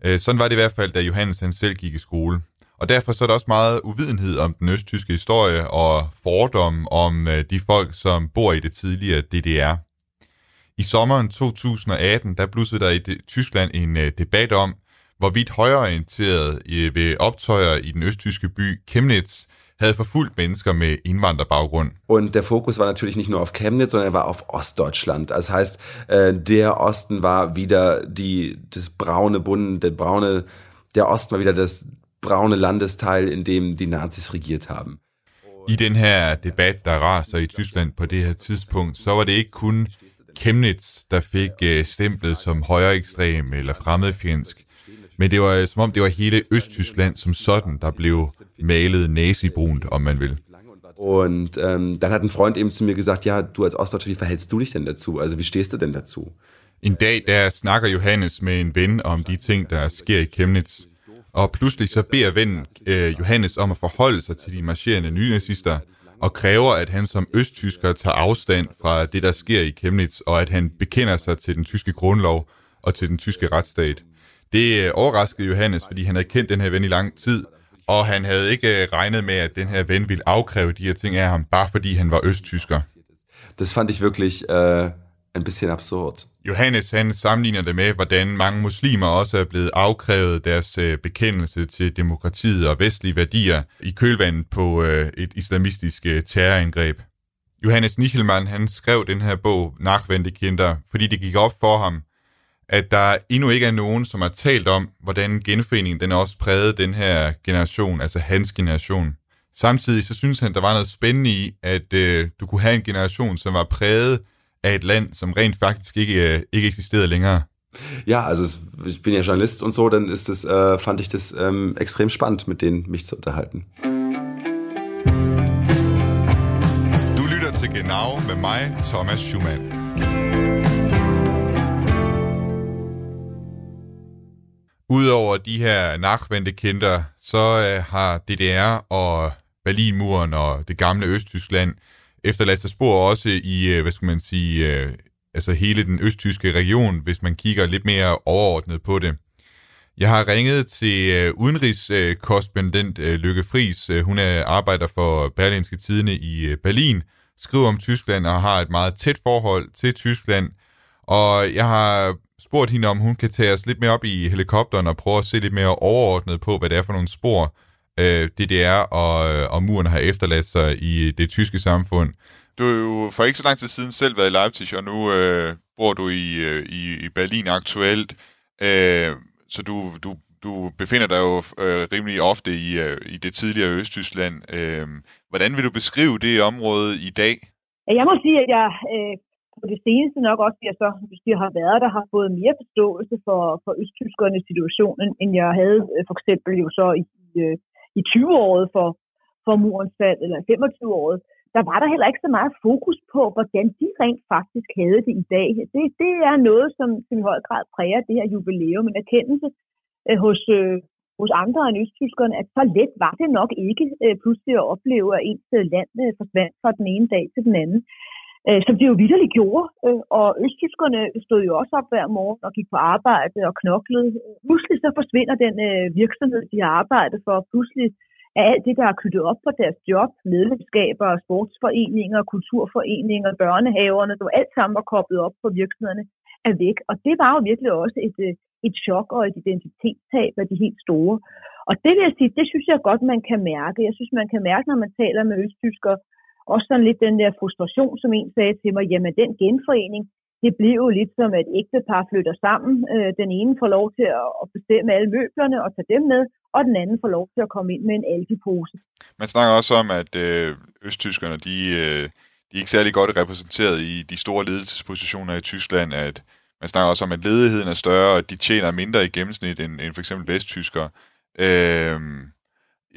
Øh, sådan var det i hvert fald, da Johannes han selv gik i skole. Og derfor så er der også meget uvidenhed om den østtyske historie og fordom om øh, de folk, som bor i det tidligere DDR. I sommeren 2018, der blussede der i Tyskland en øh, debat om, hvorvidt højreorienteret uh, ved optøjer i den østtyske by Chemnitz havde forfulgt mennesker med Inwanderbaggrund. Und der Fokus war natürlich nicht nur auf Chemnitz, sondern er war auf Ostdeutschland. Das heißt, äh, der Osten war wieder die, das braune Bund, der braune, der Osten war wieder das braune Landesteil, in dem die Nazis regiert haben. I den her debat, der raser i Tyskland på det her tidspunkt, så var det ikke kun Chemnitz, der fik øh, stemplet som højere ekstrem eller fremmedfjendsk. Men det var som om det var hele Østtyskland som sådan, der blev malet nazibrunt, om man vil. Und ähm, dann hat ein Freund eben zu mir gesagt, ja, du als Ostdeutscher, wie verhältst du dich denn dazu? Also wie stehst du denn dazu? En dag, der snakker Johannes med en ven om de ting, der sker i Chemnitz. Og pludselig så beder vennen øh, Johannes om at forholde sig til de marcherende nynazister, og kræver, at han som østtysker tager afstand fra det, der sker i Chemnitz, og at han bekender sig til den tyske grundlov og til den tyske retsstat. Det øh, overraskede Johannes, fordi han havde kendt den her ven i lang tid, og han havde ikke øh, regnet med, at den her ven ville afkræve de her ting af ham, bare fordi han var østtysker. Das fand ich wirklich äh, ein bisschen absurd. Johannes han sammenligner det med, hvordan mange muslimer også er blevet afkrævet deres øh, bekendelse til demokratiet og vestlige værdier i kølvandet på øh, et islamistisk øh, terrorangreb. Johannes Nichelmann han skrev den her bog, Nachwende Kinder, fordi det gik op for ham, at der endnu ikke er nogen, som har talt om, hvordan genforeningen den også prægede den her generation, altså hans generation. Samtidig så synes han, der var noget spændende i, at øh, du kunne have en generation, som var præget af et land, som rent faktisk ikke, äh, ikke eksisterede længere. Ja, also ich bin ja Journalist und so, dann ist das, äh, fand ich das ähm, extrem spannend, mit denen mich zu unterhalten. Du lytter til Genau med mig, Thomas Schumann. Udover de her nachvendte kinder, så øh, har DDR og Berlinmuren og det gamle Østtyskland efterladt sig spor også i, øh, hvad skal man sige, øh, altså hele den østtyske region, hvis man kigger lidt mere overordnet på det. Jeg har ringet til øh, udenrigskorrespondent øh, Lykke Friis. Øh, hun er arbejder for Berlinske Tidene i Berlin, skriver om Tyskland og har et meget tæt forhold til Tyskland. Og jeg har spurgt hende, om hun kan tage os lidt mere op i helikopteren og prøve at se lidt mere overordnet på, hvad det er for nogle spor, øh, DDR og, og muren har efterladt sig i det tyske samfund. Du har jo for ikke så lang tid siden selv været i Leipzig, og nu øh, bor du i, øh, i, i Berlin aktuelt. Øh, så du, du, du befinder dig jo øh, rimelig ofte i, øh, i det tidligere Østtyskland. Øh, hvordan vil du beskrive det område i dag? Jeg må sige, at jeg øh, på det seneste nok også, at jeg så, hvis jeg har været der, har fået mere forståelse for, for østtyskernes situation, end jeg havde øh, for eksempel jo så i, i øh, 20-året for, for murens fald, eller 25-året, der var der heller ikke så meget fokus på, hvordan de rent faktisk havde det i dag. Det, det er noget, som, som i høj grad præger det her jubilæum, en erkendelse øh, hos, øh, hos andre end østtyskerne, at så let var det nok ikke øh, pludselig at opleve, at ens øh, land øh, forsvandt fra den ene dag til den anden. Øh, som det jo vidderligt gjorde, øh, og østtyskerne stod jo også op hver morgen og gik på arbejde og knoklede. Pludselig så forsvinder den øh, virksomhed, de har arbejdet for, pludselig er alt det, der er knyttet op på deres job, medlemskaber, sportsforeninger, kulturforeninger, børnehaverne, så alt sammen var koblet op på virksomhederne, er væk. Og det var jo virkelig også et, øh, et chok og et identitetstab af de helt store. Og det vil jeg sige, det synes jeg godt, man kan mærke. Jeg synes, man kan mærke, når man taler med østtyskere, også sådan lidt den der frustration, som en sagde til mig, jamen den genforening, det bliver jo lidt som, at ægtepar flytter sammen. Øh, den ene får lov til at bestemme alle møblerne og tage dem med, og den anden får lov til at komme ind med en algepose. Man snakker også om, at øh, østtyskerne, de, øh, de er ikke særlig godt repræsenteret i de store ledelsespositioner i Tyskland, at man snakker også om, at ledigheden er større, og de tjener mindre i gennemsnit end, end for eksempel vesttyskere. Øh,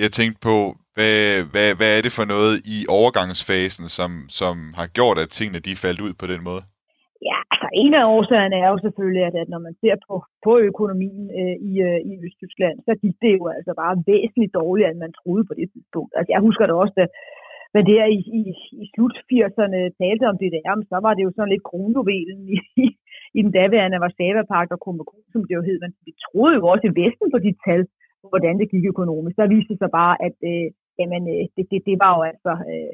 jeg tænkte på, hvad, hvad, hvad er det for noget i overgangsfasen, som, som har gjort, at tingene de faldt ud på den måde? Ja, altså en af årsagerne er jo selvfølgelig, at, at når man ser på, på økonomien øh, i, øh, i Østtyskland, så gik det jo altså bare væsentligt dårligere, end man troede på det tidspunkt. Altså jeg husker det også, at men der i, i, i slut 80'erne talte om det der, så var det jo sådan lidt kronjuvelen i, i, i den daværende Varsava-pagt og Kummerkron, som det jo hed. Men vi troede jo også i Vesten på de tal, hvordan det gik økonomisk. Der viste sig bare, at øh, jamen, øh, det, det, det var jo altså øh,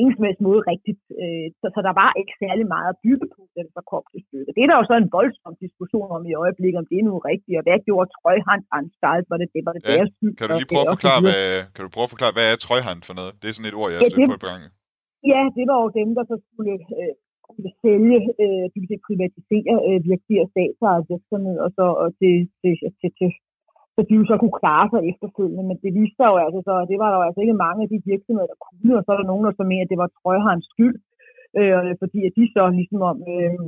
ingen som helst måde rigtigt. Øh, så, så der var ikke særlig meget at bygge på, den der kom til stykket. Det er der jo så en voldsom diskussion om i øjeblikket, om det er nu rigtigt, og hvad gjorde Trøjhand Anstalt? Var det, det var det ja. deres skyld? Kan du lige prøve at forklare, hvad, kan du prøve at forklare, hvad er Trøjhand for noget? Det er sådan et ord, jeg har ja, stødt på et par gange. Ja, det var jo dem, der så skulle øh, kunne sælge, øh, det vil sige privatisere øh, virksomheder og statsejede virksomheder og så og til, til, til, til, så de jo så kunne klare sig efterfølgende. Men det viste sig jo altså så, at det var der jo altså ikke mange af de virksomheder, der kunne, og så er der nogen, der så mener, at det var Trøjharens skyld, øh, fordi at de så ligesom om øh,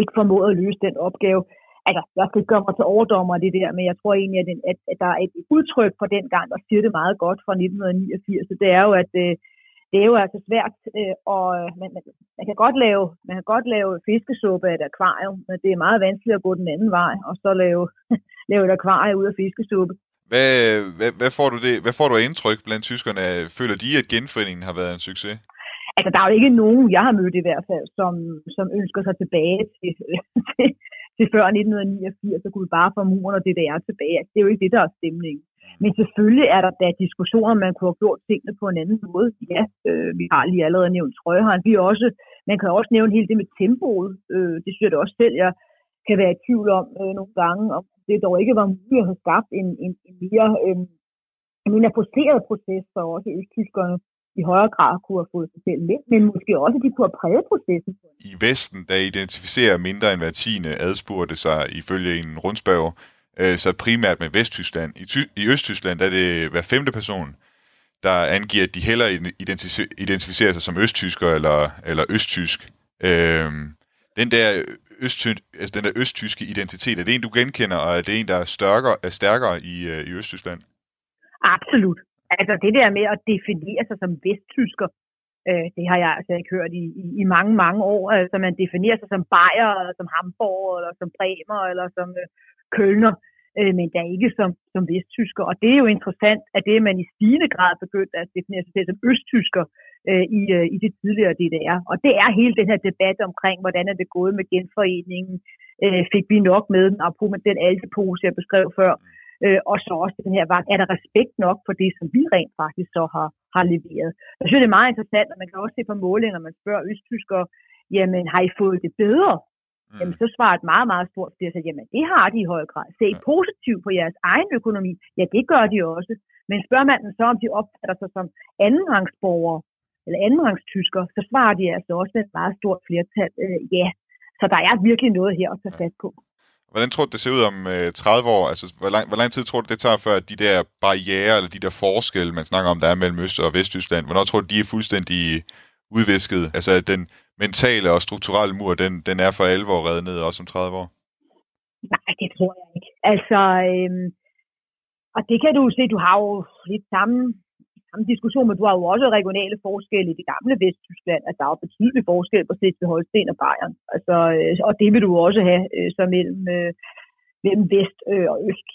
ikke formåede at løse den opgave. Altså, jeg skal ikke gøre mig til overdommer det der, men jeg tror egentlig, at, at, at der er et udtryk fra den gang, der siger det meget godt fra 1989. Det er jo, at øh, det er jo altså svært, øh, og man, man, man, kan godt lave, man kan godt lave fiskesuppe af et akvarium, men det er meget vanskeligt at gå den anden vej, og så lave, lave et akvarium ud af fiskesuppe. Hvad, hvad, hvad, får du det, hvad får du indtryk blandt tyskerne? Føler de, at genforeningen har været en succes? Altså, der er jo ikke nogen, jeg har mødt i hvert fald, som, som ønsker sig tilbage til, til, til før 1989, så kunne vi bare få muren og det der tilbage. Det er jo ikke det, der er stemningen. Men selvfølgelig er der da diskussioner, man kunne have gjort tingene på en anden måde. Ja, øh, vi har lige allerede nævnt trøjehånd. Vi også, man kan også nævne hele det med tempoet. Øh, det synes jeg da også selv, jeg kan være i tvivl om øh, nogle gange, om det dog ikke var muligt at have skabt en, en, en mere øh, en forceret proces for også østtyskerne i højere grad kunne have fået sig selv med, men måske også, at de kunne have præget processen. I Vesten, der identificerer mindre end hver tiende adspurgte sig ifølge en rundspørg, øh, så primært med Vesttyskland. I, Ty- I Østtyskland der er det hver femte person, der angiver, at de hellere identificerer sig som østtysker eller, eller østtysk. Øh, den der, østty- altså den der østtyske identitet, er det en, du genkender, og er det en, der er stærkere, er stærkere i, øh, i Østtyskland? Absolut. Altså det der med at definere sig som vesttysker, øh, det har jeg altså ikke hørt i, i, i mange, mange år. Altså man definerer sig som Bayer, eller som Hamburg, eller som Bremer, eller som øh, Kølner, øh, men der er ikke som, som vesttysker. Og det er jo interessant, at det er man i stigende grad begyndt at definere sig selv som østtysker øh, i, øh, i det tidligere DDR. Og det er hele den her debat omkring, hvordan er det gået med genforeningen. Øh, fik vi nok med den, og på den den altepose, jeg beskrev før. Øh, og så også den her, er der respekt nok for det, som vi rent faktisk så har, har leveret. Jeg synes, det er meget interessant, og man kan også se på målinger, når man spørger østtyskere, jamen har I fået det bedre? Mm. Jamen så svarer et meget, meget stort flertal, jamen det har de i høj grad. Se ja. positivt på jeres egen økonomi. Ja, det gør de også. Men spørger man dem så, om de opfatter sig som andenrangsborgere, eller andenrangstyskere, så svarer de altså også med et meget stort flertal, øh, ja. Så der er virkelig noget her at tage fat på. Hvordan tror du, det ser ud om øh, 30 år? Altså, hvor lang, hvor lang tid tror du, det tager, før de der barriere, eller de der forskelle, man snakker om, der er mellem Øst- og Vesttyskland, hvornår tror du, de er fuldstændig udvisket? Altså, den mentale og strukturelle mur, den, den er for alvor reddet ned, også om 30 år? Nej, det tror jeg ikke. Altså, øhm, og det kan du se, du har jo lidt samme, samme diskussion, men du har jo også regionale forskelle i det gamle Vesttyskland. Altså, der er jo betydelig forskel på Slesvig Holsten og Bayern. Altså, øh, og det vil du også have øh, så mellem, øh, mellem vest øh, og øst.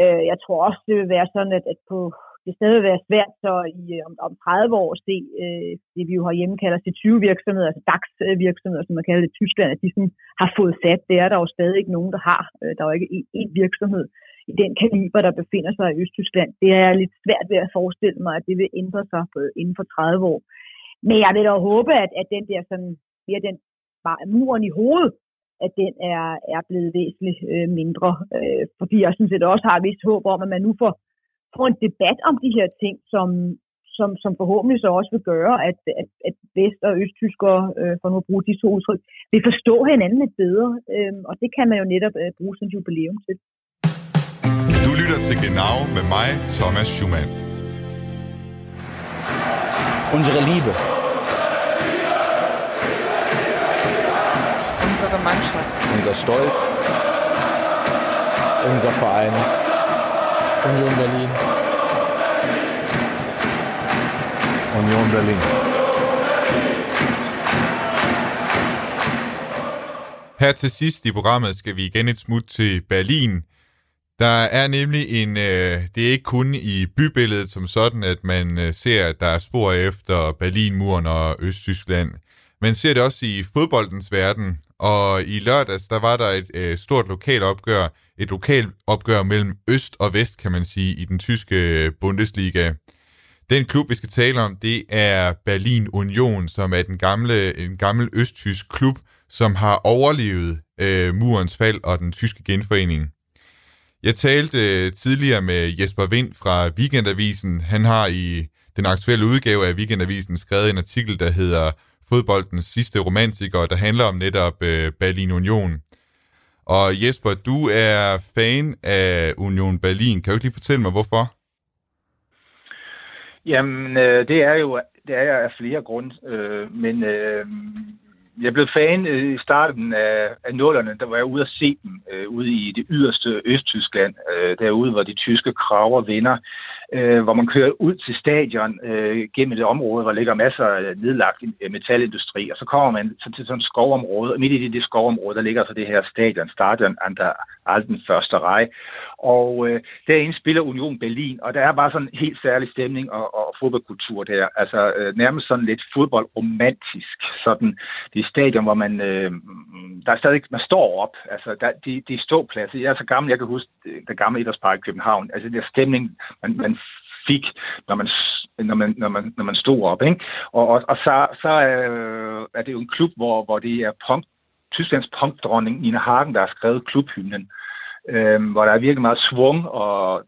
Øh, jeg tror også, det vil være sådan, at, at på det stadig være svært så i, øh, om, om 30 år at se øh, det, vi jo har hjemme kalder til 20 virksomheder, altså DAX-virksomheder, som man kalder det i Tyskland, at de sådan har fået fat. Det er der jo stadig ikke nogen, der har. Øh, der er jo ikke én virksomhed i den kaliber, der befinder sig i Østtyskland. Det er lidt svært ved at forestille mig, at det vil ændre sig på, inden for 30 år. Men jeg vil da håbe, at, at den der sådan, mere den bare muren i hovedet, at den er, er blevet væsentligt øh, mindre. Øh, fordi jeg synes, at også har vist håb om, at man nu får få en debat om de her ting, som, som, som forhåbentlig så også vil gøre, at, at, at vest- og østtyskere, øh, for nu at bruge de to udtryk, vil forstå hinanden lidt bedre. Øh, og det kan man jo netop øh, bruge som jubilæum til. Lytter til Genau med mig, Thomas Schumann. Unsere Liebe. Unsere Mannschaft. Unser Stolz. Unser Verein. Union Berlin. Union Berlin. Her til sidst i programmet skal vi igen et smut til Berlin. Der er nemlig en, øh, det er ikke kun i bybilledet som sådan, at man øh, ser, at der er spor efter Berlinmuren og Østtyskland. Man ser det også i fodboldens verden, og i lørdags, der var der et øh, stort lokalopgør, et lokalopgør mellem øst og vest, kan man sige, i den tyske øh, Bundesliga. Den klub, vi skal tale om, det er Berlin Union, som er den gamle, en gammel østtysk klub, som har overlevet øh, murens fald og den tyske genforening. Jeg talte øh, tidligere med Jesper Vind fra Weekendavisen. Han har i den aktuelle udgave af Weekendavisen skrevet en artikel, der hedder Fodboldens sidste romantiker, der handler om netop øh, Berlin Union. Og Jesper, du er fan af Union Berlin. Kan du ikke lige fortælle mig, hvorfor? Jamen, øh, det er jo det er jeg af flere grunde, øh, men øh, jeg blev fan øh, i starten af, af nullerne, der var jeg ude at se dem øh, ude i det yderste Østtyskland, øh, derude, hvor de tyske kraver vinder, øh, hvor man kører ud til stadion øh, gennem det område, hvor ligger masser af nedlagt metalindustri, og så kommer man så til sådan et skovområde, og midt i det, det skovområde, der ligger så det her stadion, stadion an der Alten første rej, og øh, derinde spiller Union Berlin, og der er bare sådan en helt særlig stemning og, og fodboldkultur der. Altså øh, nærmest sådan lidt fodboldromantisk. Sådan det stadion, hvor man, øh, der er stadig, man står op. Altså der, de, de ståpladser. Jeg er så gammel, jeg kan huske øh, den gamle idrætspark i København. Altså den der stemning, man, man fik, når man, når man, når man, når man stod op. Ikke? Og, og, og så, så øh, er det jo en klub, hvor, hvor det er punk, Tysklands punkdronning Nina Hagen, der har skrevet klubhymnen øh, hvor der er virkelig meget svung og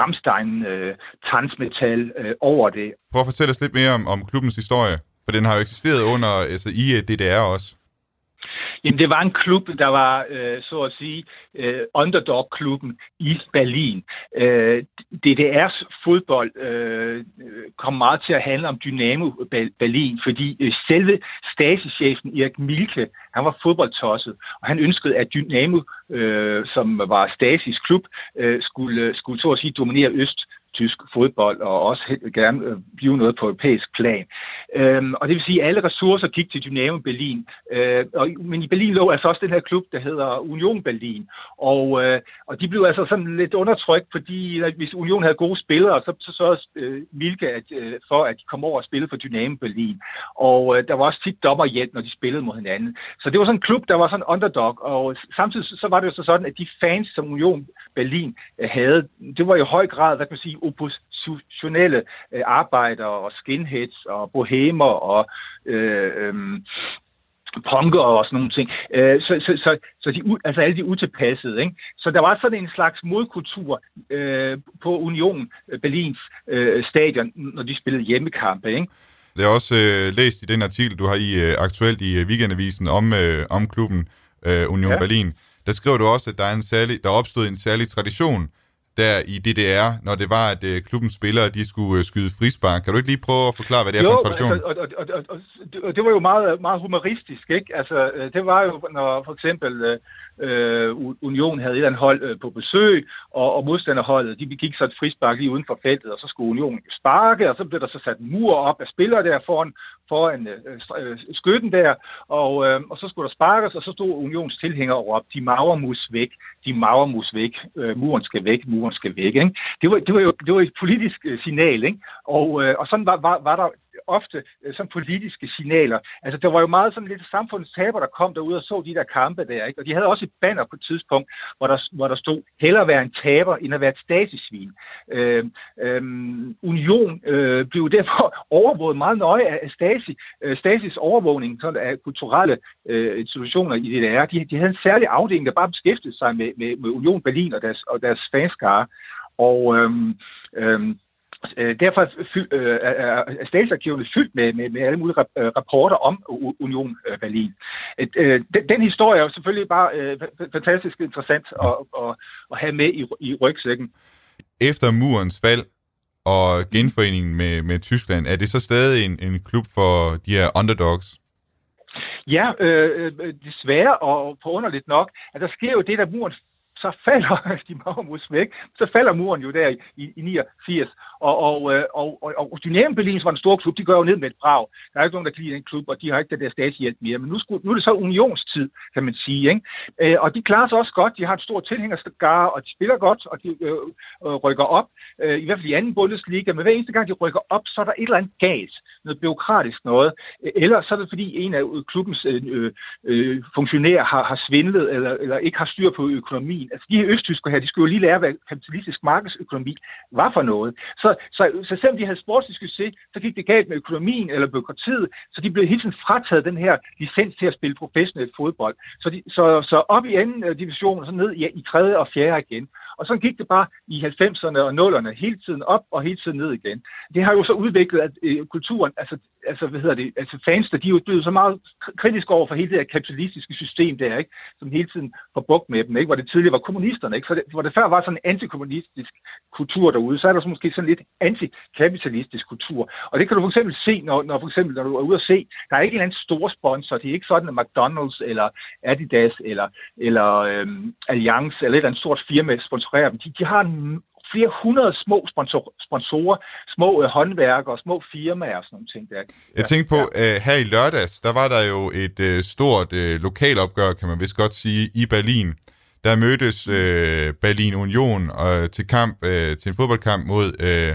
Ramstein øh, tanzmetal øh, over det. Prøv at fortælle os lidt mere om, om klubbens historie, for den har jo eksisteret under altså, i øh, DDR også. Jamen, det var en klub, der var, øh, så at sige, øh, underdog-klubben i Berlin. Øh, DDR's fodbold øh, kom meget til at handle om Dynamo Berlin, fordi øh, selve stasichefen Erik Milke, han var fodboldtosset, og han ønskede, at Dynamo, øh, som var Stasis klub, øh, skulle, skulle så at sige dominere Øst tysk fodbold, og også gerne øh, blive noget på europæisk plan. Øhm, og det vil sige, at alle ressourcer gik til Dynamo Berlin. Øh, og, men i Berlin lå altså også den her klub, der hedder Union Berlin. Og, øh, og de blev altså sådan lidt undertrykt, fordi at hvis Union havde gode spillere, så, så sørgede øh, Milke at, øh, for, at de kom over og spillede for Dynamo Berlin. Og øh, der var også tit dommerhjælp, når de spillede mod hinanden. Så det var sådan en klub, der var sådan underdog. Og samtidig så var det jo så sådan, at de fans, som Union Berlin øh, havde, det var i høj grad, hvad kan man sige, oppositionelle øh, arbejdere og skinheads og bohemer og øh, øh, punker og sådan nogle ting. Øh, så, så, så, så de, altså alle de utilpassede. Ikke? Så der var sådan en slags modkultur øh, på Union Berlins øh, stadion, når de spillede hjemmekampe. Ikke? Det er også øh, læst i den artikel, du har i øh, aktuelt i øh, Weekendavisen om, øh, om klubben øh, Union ja. Berlin. Der skriver du også, at der, er en særlig, der opstod en særlig tradition der i DDR, når det var, at uh, klubbens spillere de skulle uh, skyde frispark. Kan du ikke lige prøve at forklare, hvad det er jo, for en tradition? Altså, og, og, og, og, og det var jo meget, meget humoristisk, ikke? Altså, øh, det var jo, når for eksempel øh, Union havde et eller andet hold øh, på besøg, og, og modstanderholdet, de gik så et frispark lige uden for feltet, og så skulle Union sparke, og så blev der så sat mur op af spillere der foran, foran øh, øh, skytten der, og, øh, og så skulle der sparkes, og så stod Unions tilhænger og råbte, de mavermus væk, de mavermus væk, øh, muren skal væk, muren skal væk. Ikke? Det, var, det, var jo, det var et politisk øh, signal, ikke? Og, øh, og sådan var, var, var der ofte øh, som politiske signaler. Altså, der var jo meget sådan lidt samfundstaber, der kom derude og så de der kampe der, ikke? Og de havde også et banner på et tidspunkt, hvor der, hvor der stod, hellere være en taber, end at være et stasisvin. Øh, øh, Union øh, blev derfor overvåget meget nøje af Stasi, øh, Stasis overvågning sådan af kulturelle øh, institutioner i DDR. De, de havde en særlig afdeling, der bare beskæftigede sig med, med, med Union Berlin og deres, og deres fanskare. Og øhm, øhm, derfor øh, er statsarkiverne fyldt med, med, med alle mulige øh, rapporter om Union Berlin. Den, den historie er jo selvfølgelig bare fantastisk interessant at, at, at have med i, i rygsækken. Efter murens fald og genforeningen med, med Tyskland, er det så stadig en, en klub for de her underdogs? Ja, øh, desværre og forunderligt nok, at der sker jo det, der muren så falder de Maurus væk, så falder muren jo der i, i 89, øh, og, og, og, og, og Dynamo Berlin, som var en stor klub, de går jo ned med et brag. Der er ikke nogen, der kan lide den klub, og de har ikke den der statshjælp mere. Men nu, skulle, nu er det så unionstid, kan man sige. Ikke? Øh, og de klarer sig også godt. De har et stort tilhængerskare, og de spiller godt, og de øh, øh, rykker op. Øh, I hvert fald i anden Bundesliga. Men hver eneste gang, de rykker op, så er der et eller andet galt. Noget byråkratisk noget. Øh, eller så er det, fordi en af øh, klubbens øh, øh, funktionærer har, har svindlet, eller, eller ikke har styr på økonomien, altså de her her, de skulle jo lige lære, hvad kapitalistisk markedsøkonomi var for noget. Så, så, så selvom de havde sportslig succes, så gik det galt med økonomien eller byråkratiet, så de blev hele tiden frataget den her licens til at spille professionel fodbold. Så, de, så, så op i anden øh, division, og så ned i, i tredje og fjerde igen. Og så gik det bare i 90'erne og 0'erne hele tiden op og hele tiden ned igen. Det har jo så udviklet at øh, kulturen, altså, altså, hvad hedder det, altså fans, der, de er jo blevet så meget kritiske over for hele det her kapitalistiske system der, ikke? som hele tiden får bukt med dem, ikke? hvor det tidligere var kommunisterne. Ikke? Så det, hvor det før var sådan en antikommunistisk kultur derude, så er der så måske sådan lidt antikapitalistisk kultur. Og det kan du for eksempel se, når, når, for eksempel, når du er ude at se, der er ikke en eller anden stor sponsor. Det er ikke sådan, at McDonald's eller Adidas eller, eller øhm, Allianz eller et eller andet stort firma sponsorerer dem. De, de har en flere hundrede små sponsor, sponsorer, små øh, håndværkere, små firmaer og sådan nogle ting. Der. Jeg tænkte på, ja. uh, her i lørdags, der var der jo et uh, stort uh, lokalopgør, kan man vist godt sige, i Berlin. Der mødtes uh, Berlin Union uh, til kamp uh, til en fodboldkamp mod uh,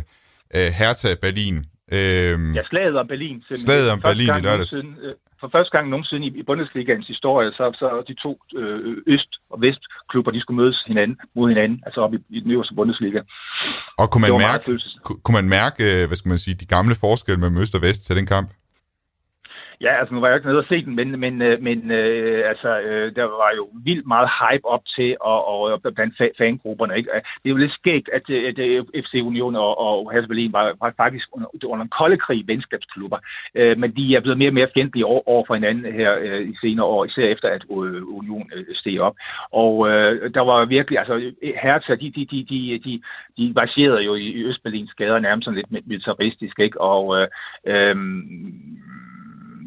uh, Hertha Berlin. Uh, ja, slaget om Berlin. Slaget om Berlin i lørdags. Siden, uh, for første gang nogensinde i, Bundesligaens historie, så, så de to øh, øst- og vestklubber, de skulle mødes hinanden, mod hinanden, altså op i, i den øverste Bundesliga. Og kunne man, mærke, kunne man mærke, hvad skal man sige, de gamle forskelle mellem øst og vest til den kamp? Ja, altså nu var jeg ikke nede og se den, men, men, øh, men øh, altså, øh, der var jo vildt meget hype op til og, og blandt fangrupperne. Ikke? Øh, det er jo lidt skægt, at, øh, at, at FC Union og, og Hertha Berlin var, var faktisk under, under en kolde krig venskabsklubber, øh, men de er blevet mere og mere fjendtlige over, over for hinanden her øh, i senere år, især efter at øh, Union øh, steg op. Og øh, der var virkelig, altså Hertha, de, de, de, de, de, de marcherede jo i, i Østberlins gader nærmest sådan lidt militaristisk, ikke? Og øh, øh,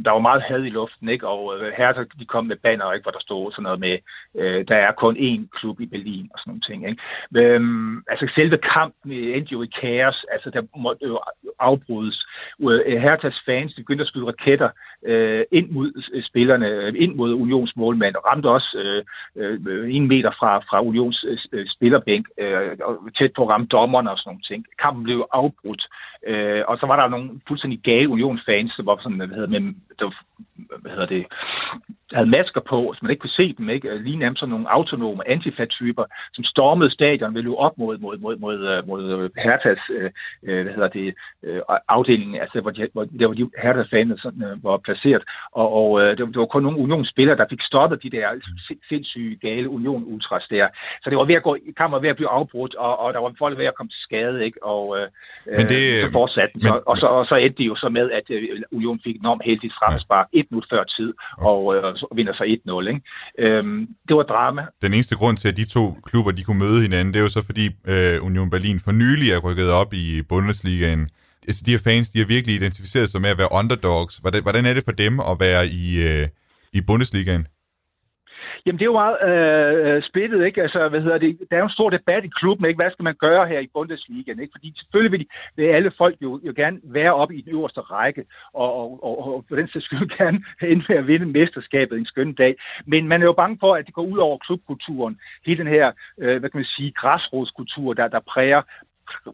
der var meget had i luften, ikke? og øh, her de kom med banner, ikke? hvor der stod sådan noget med, øh, der er kun én klub i Berlin og sådan nogle ting. Ikke? Øhm, altså selve kampen endte jo i kaos, altså der måtte jo afbrydes. Øh, Herthas Hertas fans de begyndte at skyde raketter øh, ind mod øh, spillerne, øh, ind mod Unions målmand, og ramte også øh, øh, en meter fra, fra Unions øh, spillerbænk, øh, tæt på at ramme dommerne og sådan nogle ting. Kampen blev afbrudt, øh, og så var der nogle fuldstændig gale Unionsfans, der var sådan, hvad hedder, med, der, hvad hedder det, havde masker på, så man ikke kunne se dem, ikke? lige nærmest sådan nogle autonome antifa-typer, som stormede stadion, ville op mod, mod, mod, mod, mod Hertas øh, hvad hedder det, øh, afdelingen, altså hvor de, hvor, der var de Hertas-faner sådan, øh, var placeret, og, og øh, det, det, var kun nogle Union-spillere, der fik stoppet de der sindssyge, gale Union-ultras der. Så det var ved at gå, kampen var ved at blive afbrudt, og, og der var folk ved at komme til skade, ikke? Og øh, men det, så fortsatte men, så, og, så, og så endte det jo så med, at øh, Union fik enormt heldigt straffespark et minut før tid, og øh, så vinder så 1-0. Ikke? Øhm, det var drama. Den eneste grund til, at de to klubber de kunne møde hinanden, det er jo så fordi øh, Union Berlin for nylig er rykket op i Bundesligaen. Altså, de her fans, de har virkelig identificeret sig med at være underdogs. Hvordan, hvordan er det for dem at være i, øh, i Bundesligaen? Jamen, det er jo meget øh, øh, splittet, ikke? Altså, hvad hedder det? Der er jo en stor debat i klubben, ikke? Hvad skal man gøre her i Bundesliga, ikke? Fordi selvfølgelig vil, de, vil alle folk jo, jo gerne være oppe i den øverste række, og, og, og, og for den sags skyld gerne ende med at vinde mesterskabet en skøn dag. Men man er jo bange for, at det går ud over klubkulturen. Hele den her, øh, hvad kan man sige, græsrodskultur, der, der præger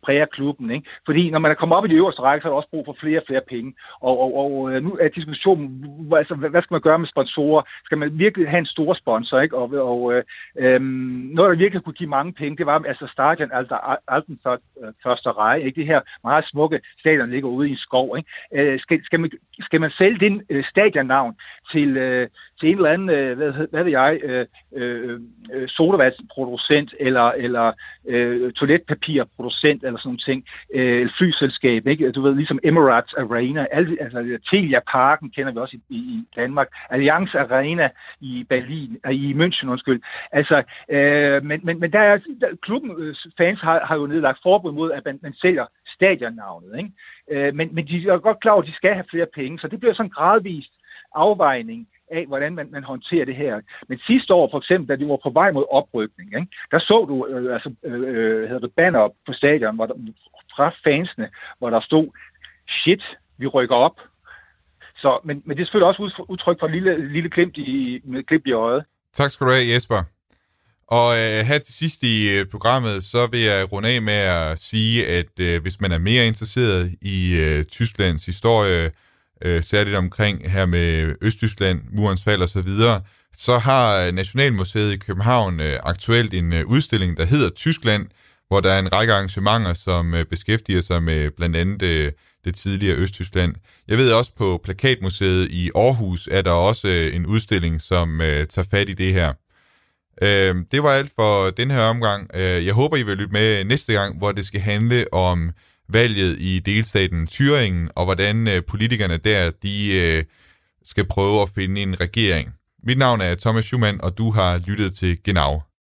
præger klubben. Ikke? Fordi når man er kommet op i de øverste række, så er der også brug for flere og flere penge. Og, og, og øh, nu er diskussionen, altså, hvad skal man gøre med sponsorer? Skal man virkelig have en stor sponsor? Ikke? Og, og øh, øhm, noget, der virkelig kunne give mange penge, det var altså Stadion, altså Alten øh, første række. Ikke? Det her meget smukke stadion ligger ude i en skov. Ikke? Øh, skal, skal, man, skal man sælge den øh, stadionnavn til, øh, til en eller anden, øh, hvad, hvad ved jeg, øh, øh, øh sodavandsproducent eller, eller øh, toiletpapirproducent eller sådan ting, øh, flyselskab, ikke? Altså, du ved, ligesom Emirates Arena, alle, altså Telia Parken kender vi også i, i Danmark, Allianz Arena i Berlin, øh, i München, undskyld. Altså, øh, men, men, men der er, der, klubben øh, fans har, har jo nedlagt forbud mod, at man, man sælger stadionnavnet, ikke? Øh, men, men de er godt klar over, at de skal have flere penge, så det bliver sådan gradvist afvejning af, hvordan man, man håndterer det her. Men sidste år, for eksempel, da de var på vej mod oprykning, ikke, der så du øh, altså, øh, øh hedder det banner på stadion hvor der, fra fansene, hvor der stod, shit, vi rykker op. Så, men, men det er selvfølgelig også udtryk for et lille, lille glimt i, med glimt i øjet. Tak skal du have, Jesper. Og øh, her til sidst i øh, programmet, så vil jeg runde af med at sige, at øh, hvis man er mere interesseret i øh, Tysklands historie, øh, særligt omkring her med Østtyskland, murens fald og så videre, så har øh, Nationalmuseet i København øh, aktuelt en øh, udstilling, der hedder Tyskland, hvor der er en række arrangementer, som øh, beskæftiger sig med blandt andet øh, det tidligere Østtyskland. Jeg ved også på Plakatmuseet i Aarhus er der også øh, en udstilling, som øh, tager fat i det her. Øh, det var alt for den her omgang. Øh, jeg håber, I vil lytte med næste gang, hvor det skal handle om valget i delstaten Thüringen, og hvordan øh, politikerne der de øh, skal prøve at finde en regering. Mit navn er Thomas Schumann, og du har lyttet til Genau.